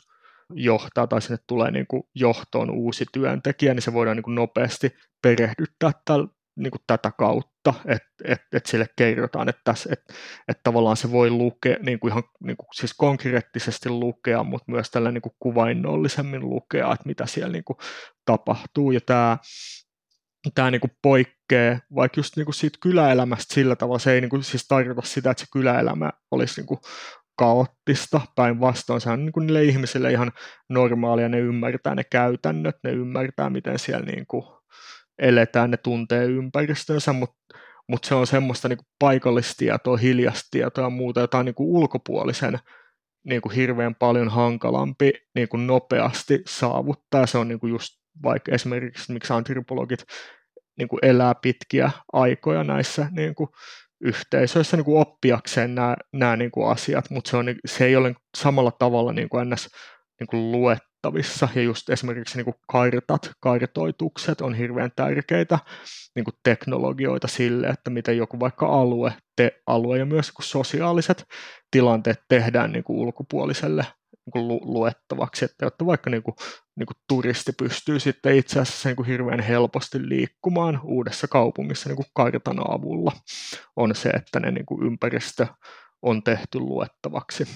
johtaa tai sinne tulee niin kuin johtoon uusi työntekijä, niin se voidaan niin kuin nopeasti perehdyttää tällä niin kuin tätä kautta, että et, et sille kerrotaan, että, tässä, et, et tavallaan se voi lukea, niin kuin ihan niin kuin, siis konkreettisesti lukea, mutta myös tällä niin kuin kuvainnollisemmin lukea, että mitä siellä niin kuin tapahtuu, ja tämä tämä niin kuin poikkeaa vaikka just niin kuin siitä kyläelämästä sillä tavalla, se ei niin kuin siis tarkoita sitä, että se kyläelämä olisi niin kuin kaoottista, päinvastoin. Se on niin kuin niille ihmisille ihan normaalia, ne ymmärtää ne käytännöt, ne ymmärtää, miten siellä niin kuin eletään, ne tuntee ympäristönsä, mutta mut se on semmoista niin paikallistietoa, hiljasta tietoa ja muuta, jota on niin kuin ulkopuolisen niin kuin hirveän paljon hankalampi niin kuin nopeasti saavuttaa. Se on niin kuin just vaikka esimerkiksi, miksi antropologit niin kuin elää pitkiä aikoja näissä niin kuin yhteisöissä niin kuin oppiakseen nämä, nämä niin kuin asiat, mutta se, on, se ei ole samalla tavalla niin kuin ns. Niin kuin luet, luettavissa ja just esimerkiksi niin kuin kartat, kartoitukset on hirveän tärkeitä niin kuin teknologioita sille, että miten joku vaikka alue, te, alue ja myös niin sosiaaliset tilanteet tehdään niin kuin ulkopuoliselle niin kuin lu, luettavaksi, että jotta vaikka niin kuin, niin kuin turisti pystyy sitten itse asiassa niin kuin hirveän helposti liikkumaan uudessa kaupungissa niin kuin kartan avulla, on se, että ne niin kuin ympäristö on tehty luettavaksi.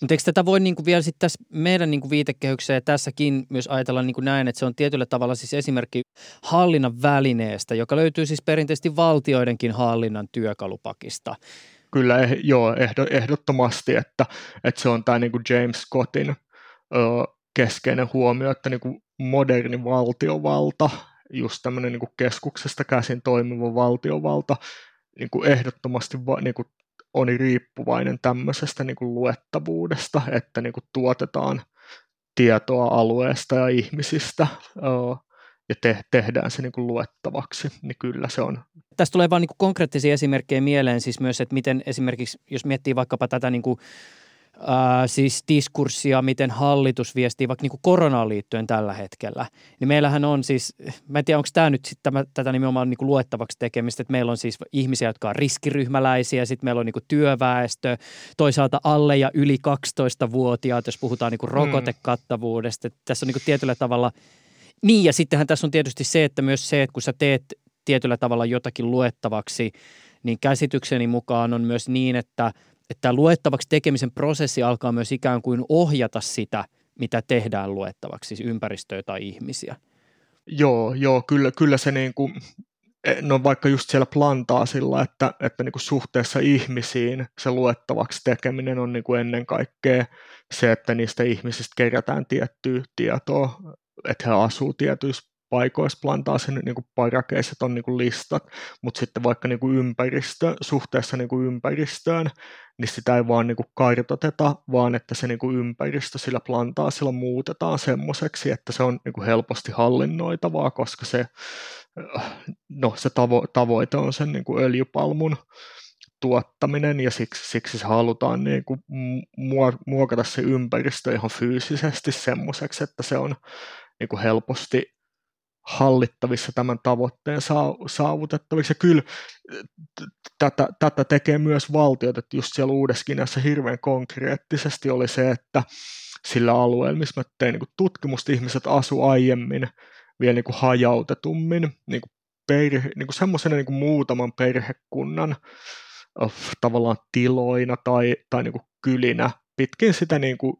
Mutta eikö tätä voi niinku vielä sitten tässä meidän niinku viitekehyksessä ja tässäkin myös ajatella niinku näin, että se on tietyllä tavalla siis esimerkki hallinnan välineestä, joka löytyy siis perinteisesti valtioidenkin hallinnan työkalupakista. Kyllä, eh, joo, ehdottomasti, että, että se on tämä niinku James Scottin ö, keskeinen huomio, että niinku moderni valtiovalta, just tämmöinen niinku keskuksesta käsin toimiva valtiovalta, niinku ehdottomasti va, niinku on riippuvainen tämmöisestä niin kuin luettavuudesta, että niin kuin tuotetaan tietoa alueesta ja ihmisistä ja te- tehdään se niin kuin luettavaksi, niin kyllä se on. Tästä tulee vain niin konkreettisia esimerkkejä mieleen, siis myös, että miten esimerkiksi, jos miettii vaikkapa tätä niin kuin ää, siis diskurssia, miten hallitus viestii vaikka niin kuin koronaan liittyen tällä hetkellä. Niin meillähän on siis, mä en tiedä onko tämä nyt sit tämä, tätä nimenomaan niin kuin luettavaksi tekemistä, että meillä on siis ihmisiä, jotka on riskiryhmäläisiä, sitten meillä on niin kuin työväestö, toisaalta alle ja yli 12-vuotiaat, jos puhutaan niin kuin rokotekattavuudesta. Että tässä on niin kuin tietyllä tavalla, niin ja sittenhän tässä on tietysti se, että myös se, että kun sä teet tietyllä tavalla jotakin luettavaksi, niin käsitykseni mukaan on myös niin, että – että tämä luettavaksi tekemisen prosessi alkaa myös ikään kuin ohjata sitä, mitä tehdään luettavaksi, siis ympäristöä tai ihmisiä. Joo, joo kyllä, kyllä se niin kuin, e, no vaikka just siellä plantaa sillä, että, että niin kuin suhteessa ihmisiin se luettavaksi tekeminen on niin kuin ennen kaikkea se, että niistä ihmisistä kerätään tiettyä tietoa, että he asuu tietyissä paikoissa plantaasin niin kuin parakeiset on niin kuin listat, mutta sitten vaikka niin kuin ympäristö, suhteessa niin kuin ympäristöön, niin sitä ei vaan niin kuin kartoteta, vaan että se niin kuin ympäristö sillä plantaasilla muutetaan semmoiseksi, että se on niin kuin helposti hallinnoitavaa, koska se, no, se tavo- tavoite on sen niin kuin öljypalmun tuottaminen ja siksi, siksi se halutaan niin kuin muokata se ympäristö ihan fyysisesti semmoiseksi, että se on niin kuin helposti hallittavissa tämän tavoitteen saavutettaviksi. Ja kyllä tätä, tätä tekee myös valtiot, että just siellä Uudeskinässä hirveän konkreettisesti oli se, että sillä alueella, missä mä tein niin tutkimusta, ihmiset asu aiemmin vielä niin kuin hajautetummin, niin kuin perhe, niin kuin semmoisena niin kuin muutaman perhekunnan tavallaan tiloina tai, tai niin kuin kylinä pitkin sitä niin kuin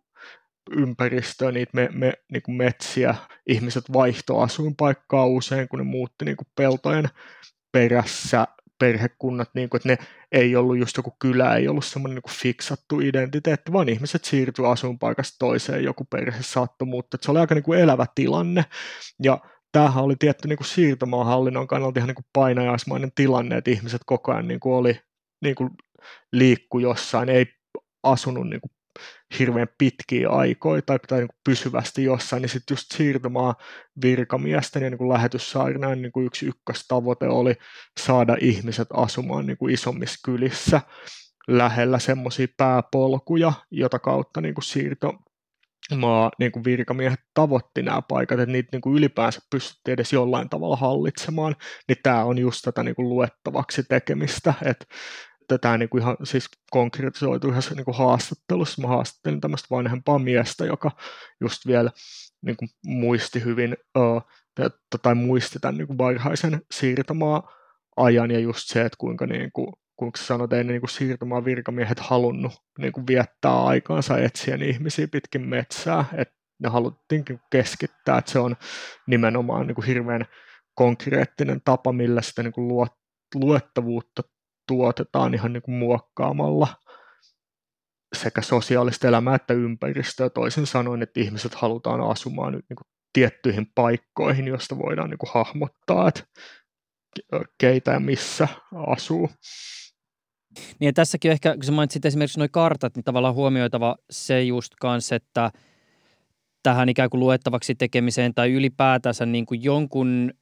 ympäristöä, niitä me, me, niin kuin metsiä, ihmiset vaihto asuinpaikkaa usein, kun ne muutti niin kuin peltojen perässä perhekunnat, niin kuin, että ne ei ollut just joku kylä, ei ollut semmoinen niin fiksattu identiteetti, vaan ihmiset siirtyi asuinpaikasta toiseen, joku perhe saattoi muuttaa. Se oli aika niin kuin elävä tilanne, ja tämähän oli tietty niin kuin siirtomaahallinnon kannalta ihan niin kuin painajaismainen tilanne, että ihmiset koko ajan niin kuin oli niin kuin liikku jossain, ei asunut niin kuin hirveän pitkiä aikoja tai pitää niin pysyvästi jossain, niin sitten just siirtomaan virkamiesten ja niin lähetyssaarnaan niin yksi ykköstavoite oli saada ihmiset asumaan niin kuin isommissa kylissä lähellä semmoisia pääpolkuja, jota kautta niin kuin siirto maa, niin kuin virkamiehet tavoitti nämä paikat, että niitä niin kuin ylipäänsä pystyttiin edes jollain tavalla hallitsemaan, niin tämä on just tätä niin kuin luettavaksi tekemistä, että että tämä niin kuin ihan siis konkretisoitu ihan niin kuin haastattelussa. Mä haastattelin tämmöistä vanhempaa miestä, joka just vielä niin kuin muisti hyvin uh, tai muisti tämän niin kuin varhaisen siirtomaa ajan ja just se, että kuinka niin kuin, kuinka sanoit, ei ne niin kuin siirtomaan virkamiehet halunnut niin kuin viettää aikaansa etsien ihmisiä pitkin metsää, että ne haluttiin keskittää, että se on nimenomaan niin kuin hirveän konkreettinen tapa, millä sitä niin kuin luettavuutta tuotetaan ihan niin kuin muokkaamalla sekä sosiaalista elämää että ympäristöä. Toisin sanoen, että ihmiset halutaan asumaan niin kuin tiettyihin paikkoihin, joista voidaan niin kuin hahmottaa, että keitä ja missä asuu. Niin ja tässäkin ehkä, kun sä mainitsit esimerkiksi nuo kartat, niin tavallaan huomioitava se just kanssa, että tähän ikään kuin luettavaksi tekemiseen tai ylipäätänsä niin kuin jonkun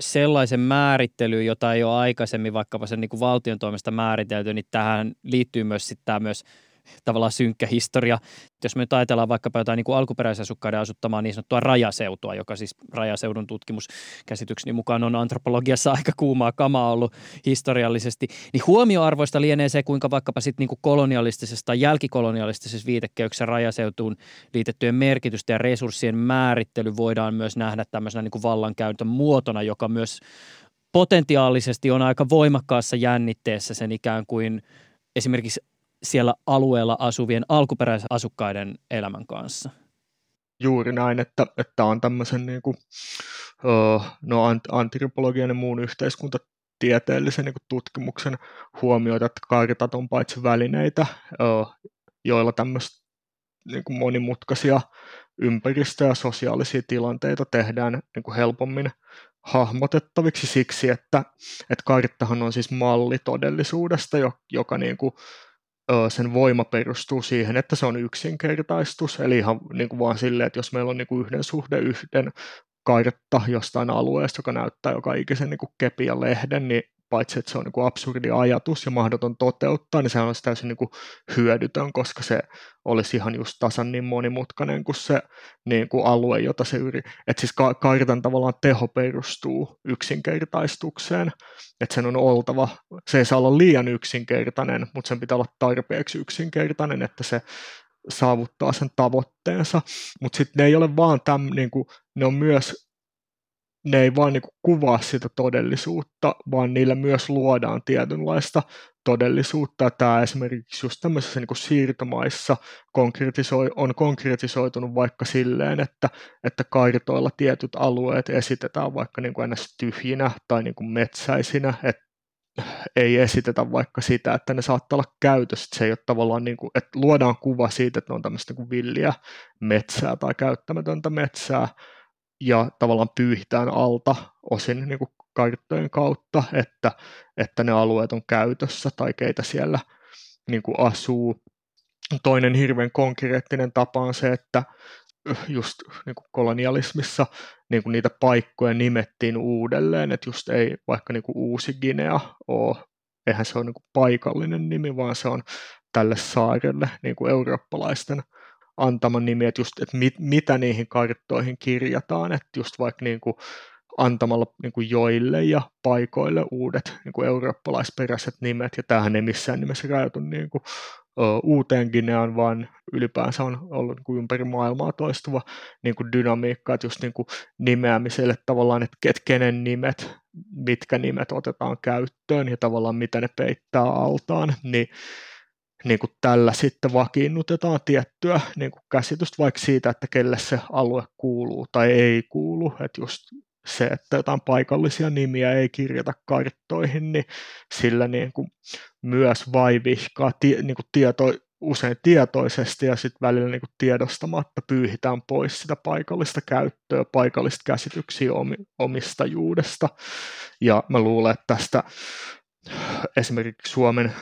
sellaisen määrittelyyn, jota ei ole aikaisemmin vaikkapa sen niin kuin valtion toimesta määritelty, niin tähän liittyy myös sitten tämä myös tavallaan synkkä historia. Jos me nyt ajatellaan vaikkapa jotain niin kuin alkuperäisasukkaiden asuttamaa niin sanottua rajaseutua, joka siis rajaseudun tutkimuskäsitykseni mukaan on antropologiassa aika kuumaa kamaa ollut historiallisesti, niin huomioarvoista lienee se, kuinka vaikkapa sitten niin kuin kolonialistisessa tai jälkikolonialistisessa viitekeyksessä rajaseutuun liitettyjen merkitystä ja resurssien määrittely voidaan myös nähdä tämmöisenä niin kuin vallankäytön muotona, joka myös potentiaalisesti on aika voimakkaassa jännitteessä sen ikään kuin esimerkiksi siellä alueella asuvien alkuperäisasukkaiden elämän kanssa. Juuri näin, että, että on tämmöisen niin kuin, no, antropologian ja muun yhteiskuntatieteellisen niin kuin tutkimuksen huomioita, että kartat on paitsi välineitä, joilla tämmöistä niin kuin monimutkaisia ympäristö- ja sosiaalisia tilanteita tehdään niin kuin helpommin hahmotettaviksi siksi, että, että karttahan on siis malli todellisuudesta, joka niin kuin sen voima perustuu siihen, että se on yksinkertaistus, eli ihan niin kuin vaan silleen, että jos meillä on niin kuin yhden suhde yhden kartta jostain alueesta, joka näyttää joka ikisen niin kepi ja lehden, niin paitsi että se on niin kuin absurdi ajatus ja mahdoton toteuttaa, niin se on täysin niin kuin hyödytön, koska se olisi ihan just tasan niin monimutkainen kuin se niin kuin alue, jota se yri. Että siis ka- kartan tavallaan teho perustuu yksinkertaistukseen, että sen on oltava, se ei saa olla liian yksinkertainen, mutta sen pitää olla tarpeeksi yksinkertainen, että se saavuttaa sen tavoitteensa, mutta sitten ne ei ole vaan täm, niin kuin, ne on myös ne ei vaan niin kuvaa sitä todellisuutta, vaan niillä myös luodaan tietynlaista todellisuutta. Tämä esimerkiksi just tämmöisissä niin siirtomaissa konkretisoi, on konkretisoitunut vaikka silleen, että, että kartoilla tietyt alueet esitetään vaikka niin kuin tyhjinä tai niin kuin metsäisinä, että ei esitetä vaikka sitä, että ne saattaa olla käytössä, että se ei ole tavallaan niin kuin, että luodaan kuva siitä, että ne on tämmöistä niin kuin villiä metsää tai käyttämätöntä metsää, ja tavallaan pyyhitään alta osin niin kuin karttojen kautta, että, että ne alueet on käytössä tai keitä siellä niin kuin asuu. Toinen hirveän konkreettinen tapa on se, että just niin kuin kolonialismissa niin kuin niitä paikkoja nimettiin uudelleen, että just ei vaikka niin kuin Uusi Guinea ole, eihän se ole niin kuin paikallinen nimi, vaan se on tälle saarelle niin kuin eurooppalaisten antama nimi, että, just, että mit, mitä niihin karttoihin kirjataan, että just vaikka niin kuin antamalla niin kuin joille ja paikoille uudet niin kuin eurooppalaisperäiset nimet, ja tämähän ei missään nimessä rajoitu niin kuin, uuteen Gineaan, vaan ylipäänsä on ollut niin kuin ympäri maailmaa toistuva niin kuin dynamiikka, että just niin kuin nimeämiselle tavallaan, että ket, kenen nimet, mitkä nimet otetaan käyttöön ja tavallaan mitä ne peittää altaan, niin niin kuin tällä sitten vakiinnutetaan tiettyä niin kuin käsitystä vaikka siitä, että kelle se alue kuuluu tai ei kuulu, että just se, että jotain paikallisia nimiä ei kirjata karttoihin, niin sillä niin kuin myös vaivihkaa niin kuin tieto, usein tietoisesti ja sitten välillä niin kuin tiedostamatta pyyhitään pois sitä paikallista käyttöä, paikallista käsityksiä omistajuudesta. Ja mä luulen, että tästä esimerkiksi Suomen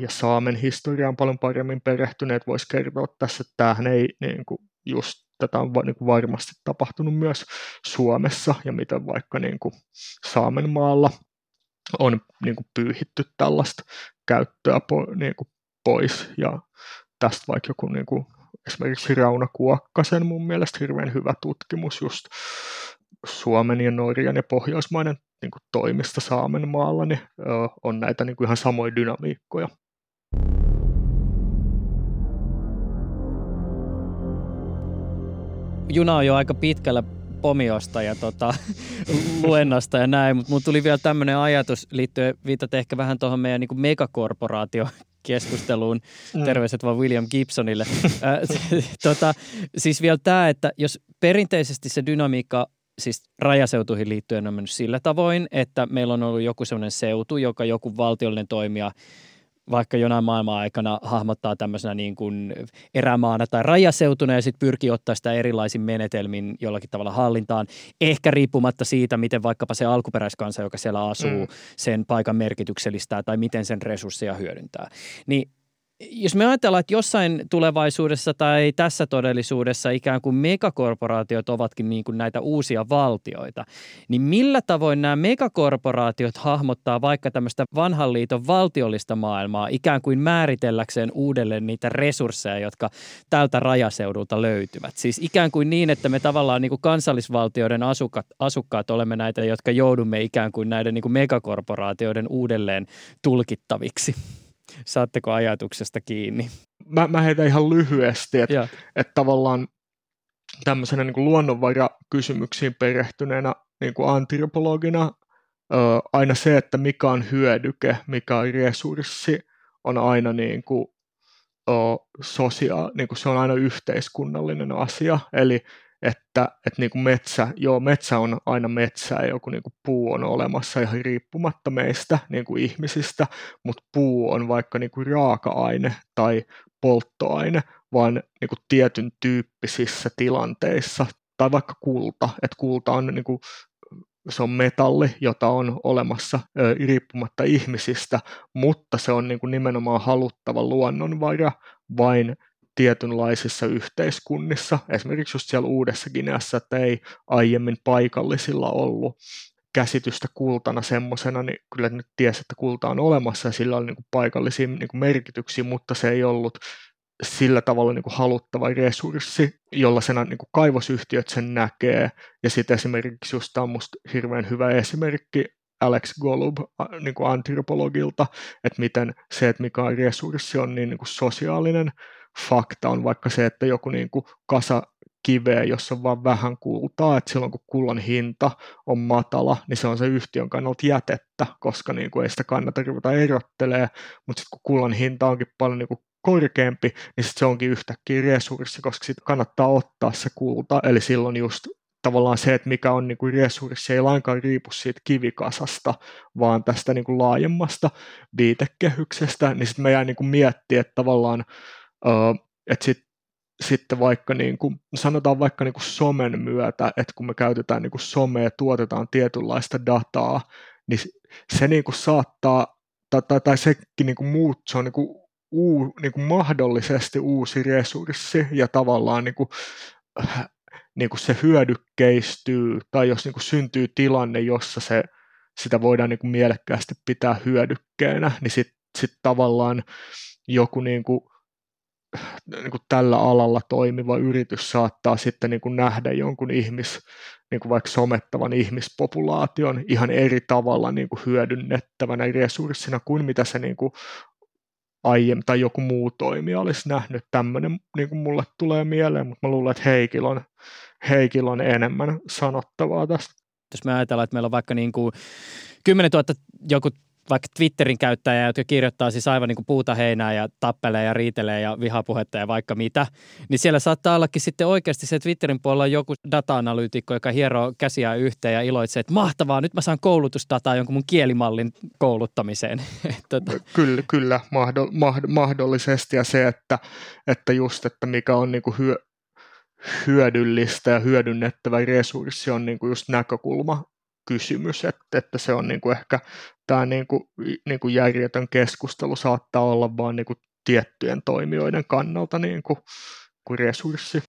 ja Saamen historiaan paljon paremmin perehtyneet voisi kertoa tässä, että tämähän ei niin kuin, just tätä on niin kuin varmasti tapahtunut myös Suomessa ja miten vaikka niin kuin Saamen maalla on niin kuin pyyhitty tällaista käyttöä po, niin kuin pois ja tästä vaikka joku niin kuin, esimerkiksi Rauna Kuokkasen mun mielestä hirveän hyvä tutkimus just Suomen ja Norjan ja Pohjoismaiden niin kuin toimista Saamenmaalla, niin on näitä niin kuin ihan samoja dynamiikkoja. Juna on jo aika pitkällä pomiosta ja tota, luennasta ja näin, mutta mulla tuli vielä tämmöinen ajatus liittyen, viitat ehkä vähän tuohon meidän niin megakorporaatio keskusteluun. Mm. Terveiset vaan William Gibsonille. tota, siis vielä tämä, että jos perinteisesti se dynamiikka siis rajaseutuihin liittyen on mennyt sillä tavoin, että meillä on ollut joku sellainen seutu, joka joku valtiollinen toimija vaikka jonain maailman aikana hahmottaa tämmöisenä niin kuin erämaana tai rajaseutuna ja sitten pyrkii ottaa sitä erilaisin menetelmin jollakin tavalla hallintaan, ehkä riippumatta siitä, miten vaikkapa se alkuperäiskansa, joka siellä asuu, mm. sen paikan merkityksellistää tai miten sen resursseja hyödyntää. Niin jos me ajatellaan, että jossain tulevaisuudessa tai tässä todellisuudessa ikään kuin megakorporaatiot ovatkin niin kuin näitä uusia valtioita, niin millä tavoin nämä megakorporaatiot hahmottaa vaikka tämmöistä vanhan liiton valtiollista maailmaa ikään kuin määritelläkseen uudelleen niitä resursseja, jotka tältä rajaseudulta löytyvät? Siis ikään kuin niin, että me tavallaan niin kuin kansallisvaltioiden asukkaat, asukkaat olemme näitä, jotka joudumme ikään kuin näiden niin kuin megakorporaatioiden uudelleen tulkittaviksi. Saatteko ajatuksesta kiinni? Mä, mä heitän ihan lyhyesti, että, että tavallaan tämmöisenä niin luonnonvarakysymyksiin perehtyneenä niin kuin antropologina ö, aina se, että mikä on hyödyke, mikä on resurssi, on aina niin kuin, ö, sosia, niin kuin se on aina yhteiskunnallinen asia. Eli että, että niin kuin metsä, joo, metsä on aina metsää, joku niin kuin puu on olemassa ihan riippumatta meistä niin kuin ihmisistä, mutta puu on vaikka niin kuin raaka-aine tai polttoaine, vaan niin kuin tietyn tyyppisissä tilanteissa, tai vaikka kulta, että kulta on niin kuin, se on metalli, jota on olemassa ö, riippumatta ihmisistä, mutta se on niin kuin nimenomaan haluttava luonnonvara vain tietynlaisissa yhteiskunnissa, esimerkiksi just siellä Uudessa Gineassa, että ei aiemmin paikallisilla ollut käsitystä kultana semmoisena, niin kyllä nyt tiesi, että kulta on olemassa ja sillä oli niin kuin paikallisia niin kuin merkityksiä, mutta se ei ollut sillä tavalla niin kuin haluttava resurssi, jolla sen niin kuin kaivosyhtiöt sen näkee. Ja sitten esimerkiksi just tämä on musta hirveän hyvä esimerkki Alex Golub niin kuin antropologilta, että miten se, että mikä on resurssi, on niin, niin kuin sosiaalinen fakta on vaikka se, että joku niin kuin kasa kiveä, jossa on vain vähän kultaa, että silloin kun kullan hinta on matala, niin se on se yhtiön kannalta jätettä, koska niin kuin ei sitä kannata ruveta erottelee, mutta sitten kun kullan hinta onkin paljon niin kuin korkeampi, niin sit se onkin yhtäkkiä resurssi, koska sitten kannattaa ottaa se kulta, eli silloin just tavallaan se, että mikä on niin kuin resurssi, ei lainkaan riipu siitä kivikasasta, vaan tästä niin kuin laajemmasta viitekehyksestä, niin sitten me jää niin kuin miettiä, että tavallaan, että sit, sitten vaikka niin kuin, sanotaan vaikka niin kuin somen myötä, että kun me käytetään niin kuin somea ja tuotetaan tietynlaista dataa, niin se niin kuin saattaa, tai, tai, tai sekin niin kuin muut, se on niin kuin, uu, niin kuin mahdollisesti uusi resurssi ja tavallaan niin kuin, niin kuin se hyödykkeistyy tai jos niin kuin syntyy tilanne, jossa se, sitä voidaan niin kuin mielekkäästi pitää hyödykkeenä, niin sitten sit tavallaan joku niin kuin, niin kuin tällä alalla toimiva yritys saattaa sitten niin kuin nähdä jonkun ihmis, niin kuin vaikka somettavan ihmispopulaation ihan eri tavalla niin kuin hyödynnettävänä resurssina kuin mitä se niin kuin aiemmin tai joku muu toimija olisi nähnyt. Tämmöinen niin kuin mulle tulee mieleen, mutta mä luulen, että Heikil on, Heikil on enemmän sanottavaa tästä. Jos me ajatellaan, että meillä on vaikka niin kuin 10 000 joku vaikka Twitterin käyttäjä, jotka kirjoittaa siis aivan niin kuin puuta heinää ja tappelee ja riitelee ja vihapuhetta ja vaikka mitä, niin siellä saattaa ollakin sitten oikeasti se Twitterin puolella joku data-analyytikko, joka hieroo käsiä yhteen ja iloitsee, että mahtavaa, nyt mä saan koulutusdataa jonkun mun kielimallin kouluttamiseen. Tota. Kyllä, kyllä mahdollisesti ja se, että, että just, että mikä on niin kuin hyö, hyödyllistä ja hyödynnettävä resurssi on niin kuin just näkökulma kysymys, että, että se on niin kuin ehkä tämä niin kuin, niin kuin järjetön keskustelu saattaa olla vain niin kuin tiettyjen toimijoiden kannalta niin kuin, kuin resurssi.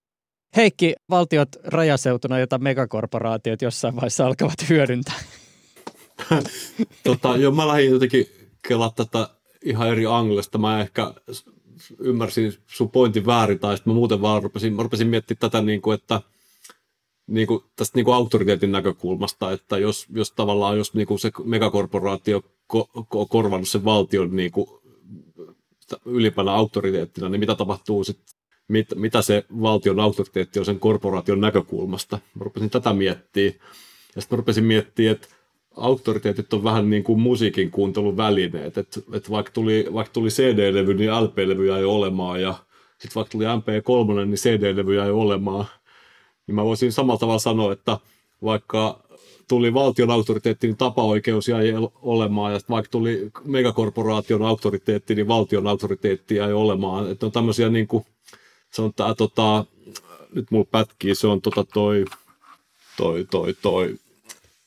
Heikki, valtiot rajaseutuna, jota megakorporaatiot jossain vaiheessa alkavat hyödyntää. tota, joo, mä lähdin jotenkin kelaa tätä ihan eri anglista. Mä ehkä ymmärsin sun pointin väärin, tai sitten mä muuten vaan rupesin, mä rupesin miettimään tätä, niin kuin, että – niin kuin, tästä niin kuin auktoriteetin näkökulmasta, että jos, jos tavallaan jos niin kuin se megakorporaatio ko, ko, korvannut sen valtion niin kuin, ylipäällä auktoriteettina, niin mitä tapahtuu sitten, mit, mitä se valtion auktoriteetti on sen korporaation näkökulmasta. Mä rupesin tätä miettimään. Ja sitten rupesin miettimään, että auktoriteetit on vähän niin kuin musiikin kuuntelun välineet. Että et vaikka, tuli, vaikka tuli CD-levy, niin LP-levy jäi olemaan ja sitten vaikka tuli MP3, niin CD-levy jäi olemaan niin mä voisin samalla tavalla sanoa, että vaikka tuli valtion auktoriteetti, niin tapaoikeus jäi olemaan, ja vaikka tuli megakorporaation auktoriteetti, niin valtion auktoriteetti jäi olemaan. Että on tämmöisiä niin kuin, se on tää, tota, nyt mulla pätkii, se on tota toi, toi, toi, toi,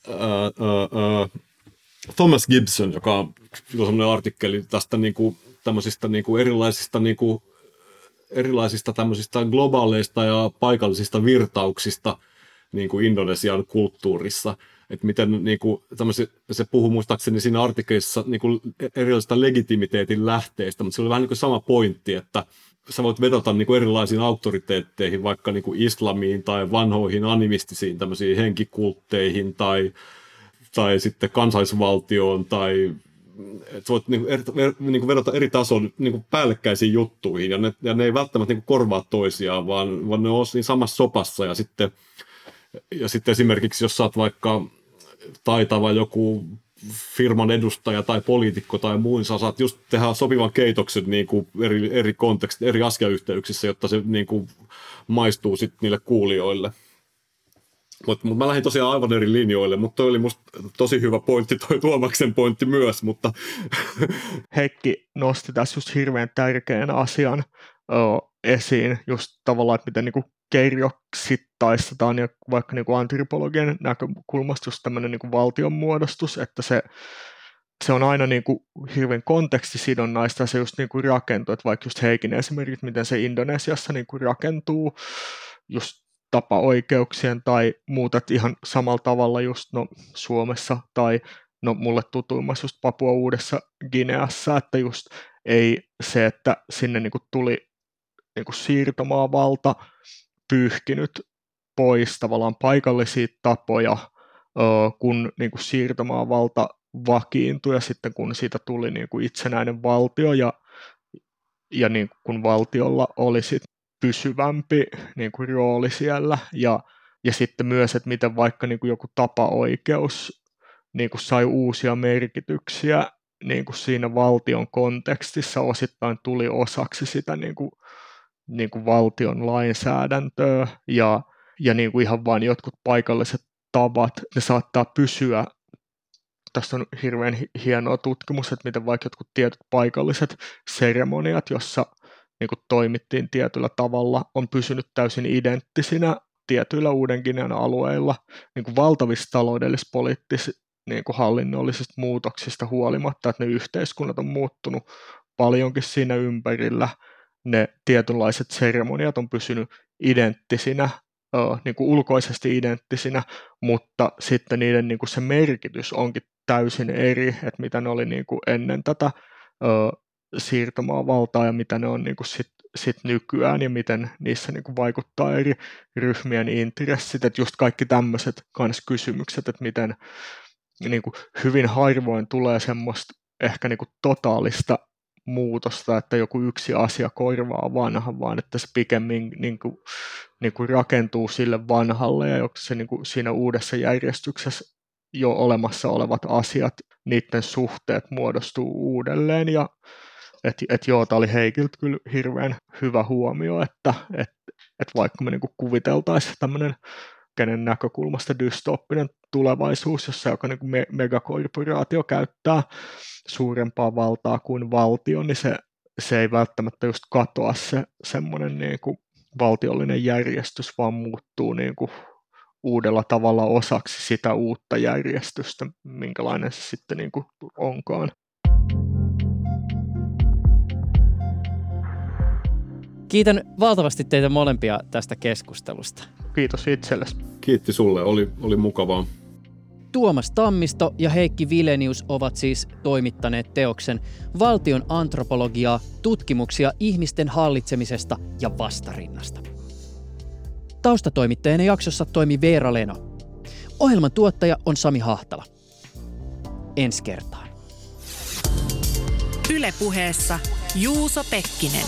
ää, ää, Thomas Gibson, joka on semmoinen artikkeli tästä niin kuin, tämmöisistä niin kuin erilaisista niin kuin, erilaisista tämmöisistä globaaleista ja paikallisista virtauksista niin kuin Indonesian kulttuurissa. Että miten niin kuin, se puhuu muistaakseni siinä artikkelissa niin kuin erilaisista legitimiteetin lähteistä, mutta se oli vähän niin kuin sama pointti, että sä voit vedota niin kuin erilaisiin auktoriteetteihin, vaikka niin kuin islamiin tai vanhoihin animistisiin tämmöisiin henkikultteihin tai, tai sitten kansallisvaltioon tai että voit niin kuin, eri, niin kuin vedota eri tason niin kuin päällekkäisiin juttuihin, ja ne, ja ne ei välttämättä niin kuin korvaa toisiaan, vaan, vaan ne on siinä samassa sopassa, ja sitten, ja sitten esimerkiksi, jos oot vaikka taitava joku firman edustaja tai poliitikko tai muun, sä saat just tehdä sopivan keitoksen niin kuin eri, eri kontekstit, eri asiayhteyksissä, jotta se niin kuin maistuu sitten niille kuulijoille. Mutta mut mä lähdin tosiaan aivan eri linjoille, mutta toi oli musta tosi hyvä pointti, toi Tuomaksen pointti myös, mutta... Heikki nosti tässä just hirveän tärkeän asian ö, esiin, just tavallaan, että miten niinku kerjoksittaistetaan ja vaikka niinku antropologian näkökulmasta just tämmöinen niinku valtionmuodostus, että se, se on aina niinku hirveän kontekstisidonnaista ja se just niinku rakentuu, että vaikka just Heikin esimerkiksi, miten se Indonesiassa niinku rakentuu, just tapaoikeuksien tai muuta, että ihan samalla tavalla just no, Suomessa tai no mulle tutuimmassa just Papua Uudessa Gineassa, että just ei se, että sinne niin kuin tuli niin kuin siirtomaavalta pyyhkinyt pois tavallaan paikallisia tapoja, kun niin kuin siirtomaavalta vakiintui ja sitten kun siitä tuli niin kuin itsenäinen valtio ja, ja niin kun valtiolla oli sit pysyvämpi niin kuin rooli siellä. Ja, ja sitten myös, että miten vaikka niin kuin joku tapaoikeus niin kuin sai uusia merkityksiä niin kuin siinä valtion kontekstissa osittain tuli osaksi sitä niin kuin, niin kuin valtion lainsäädäntöä. Ja, ja niin kuin ihan vain jotkut paikalliset tavat, ne saattaa pysyä. Tästä on hirveän hienoa tutkimus, että miten vaikka jotkut tietyt paikalliset seremoniat, jossa niin kuin toimittiin tietyllä tavalla, on pysynyt täysin identtisinä tietyillä uuden alueilla niin kuin valtavista taloudellis-poliittisista niin kuin hallinnollisista muutoksista huolimatta, että ne yhteiskunnat on muuttunut paljonkin siinä ympärillä. Ne tietynlaiset seremoniat on pysynyt identtisinä, niin kuin ulkoisesti identtisinä, mutta sitten niiden niin kuin se merkitys onkin täysin eri, että mitä ne oli niin kuin ennen tätä siirtomaavaltaa ja mitä ne on niin kuin sit, sit nykyään ja miten niissä niin kuin vaikuttaa eri ryhmien intressit, että just kaikki tämmöiset kysymykset, että miten niin kuin hyvin harvoin tulee semmoista ehkä niin kuin totaalista muutosta, että joku yksi asia korvaa vanhan, vaan että se pikemmin niin kuin, niin kuin rakentuu sille vanhalle ja se niin kuin siinä uudessa järjestyksessä jo olemassa olevat asiat, niiden suhteet muodostuu uudelleen ja et, et joo, tämä oli Heikiltä kyllä hirveän hyvä huomio, että et, et vaikka me niinku kuviteltaisiin tämmöinen kenen näkökulmasta dystooppinen tulevaisuus, jossa joka niin me, megakorporaatio käyttää suurempaa valtaa kuin valtio, niin se, se ei välttämättä just katoa se semmoinen niin valtiollinen järjestys, vaan muuttuu niin uudella tavalla osaksi sitä uutta järjestystä, minkälainen se sitten niin onkaan. Kiitän valtavasti teitä molempia tästä keskustelusta. Kiitos itsellesi. Kiitti sulle, oli, oli mukavaa. Tuomas Tammisto ja Heikki Vilenius ovat siis toimittaneet teoksen Valtion antropologiaa, tutkimuksia ihmisten hallitsemisesta ja vastarinnasta. Taustatoimittajana jaksossa toimi Veera Leno. Ohjelman tuottaja on Sami Hahtala. Ensi kertaan. Ylepuheessa Juuso Pekkinen.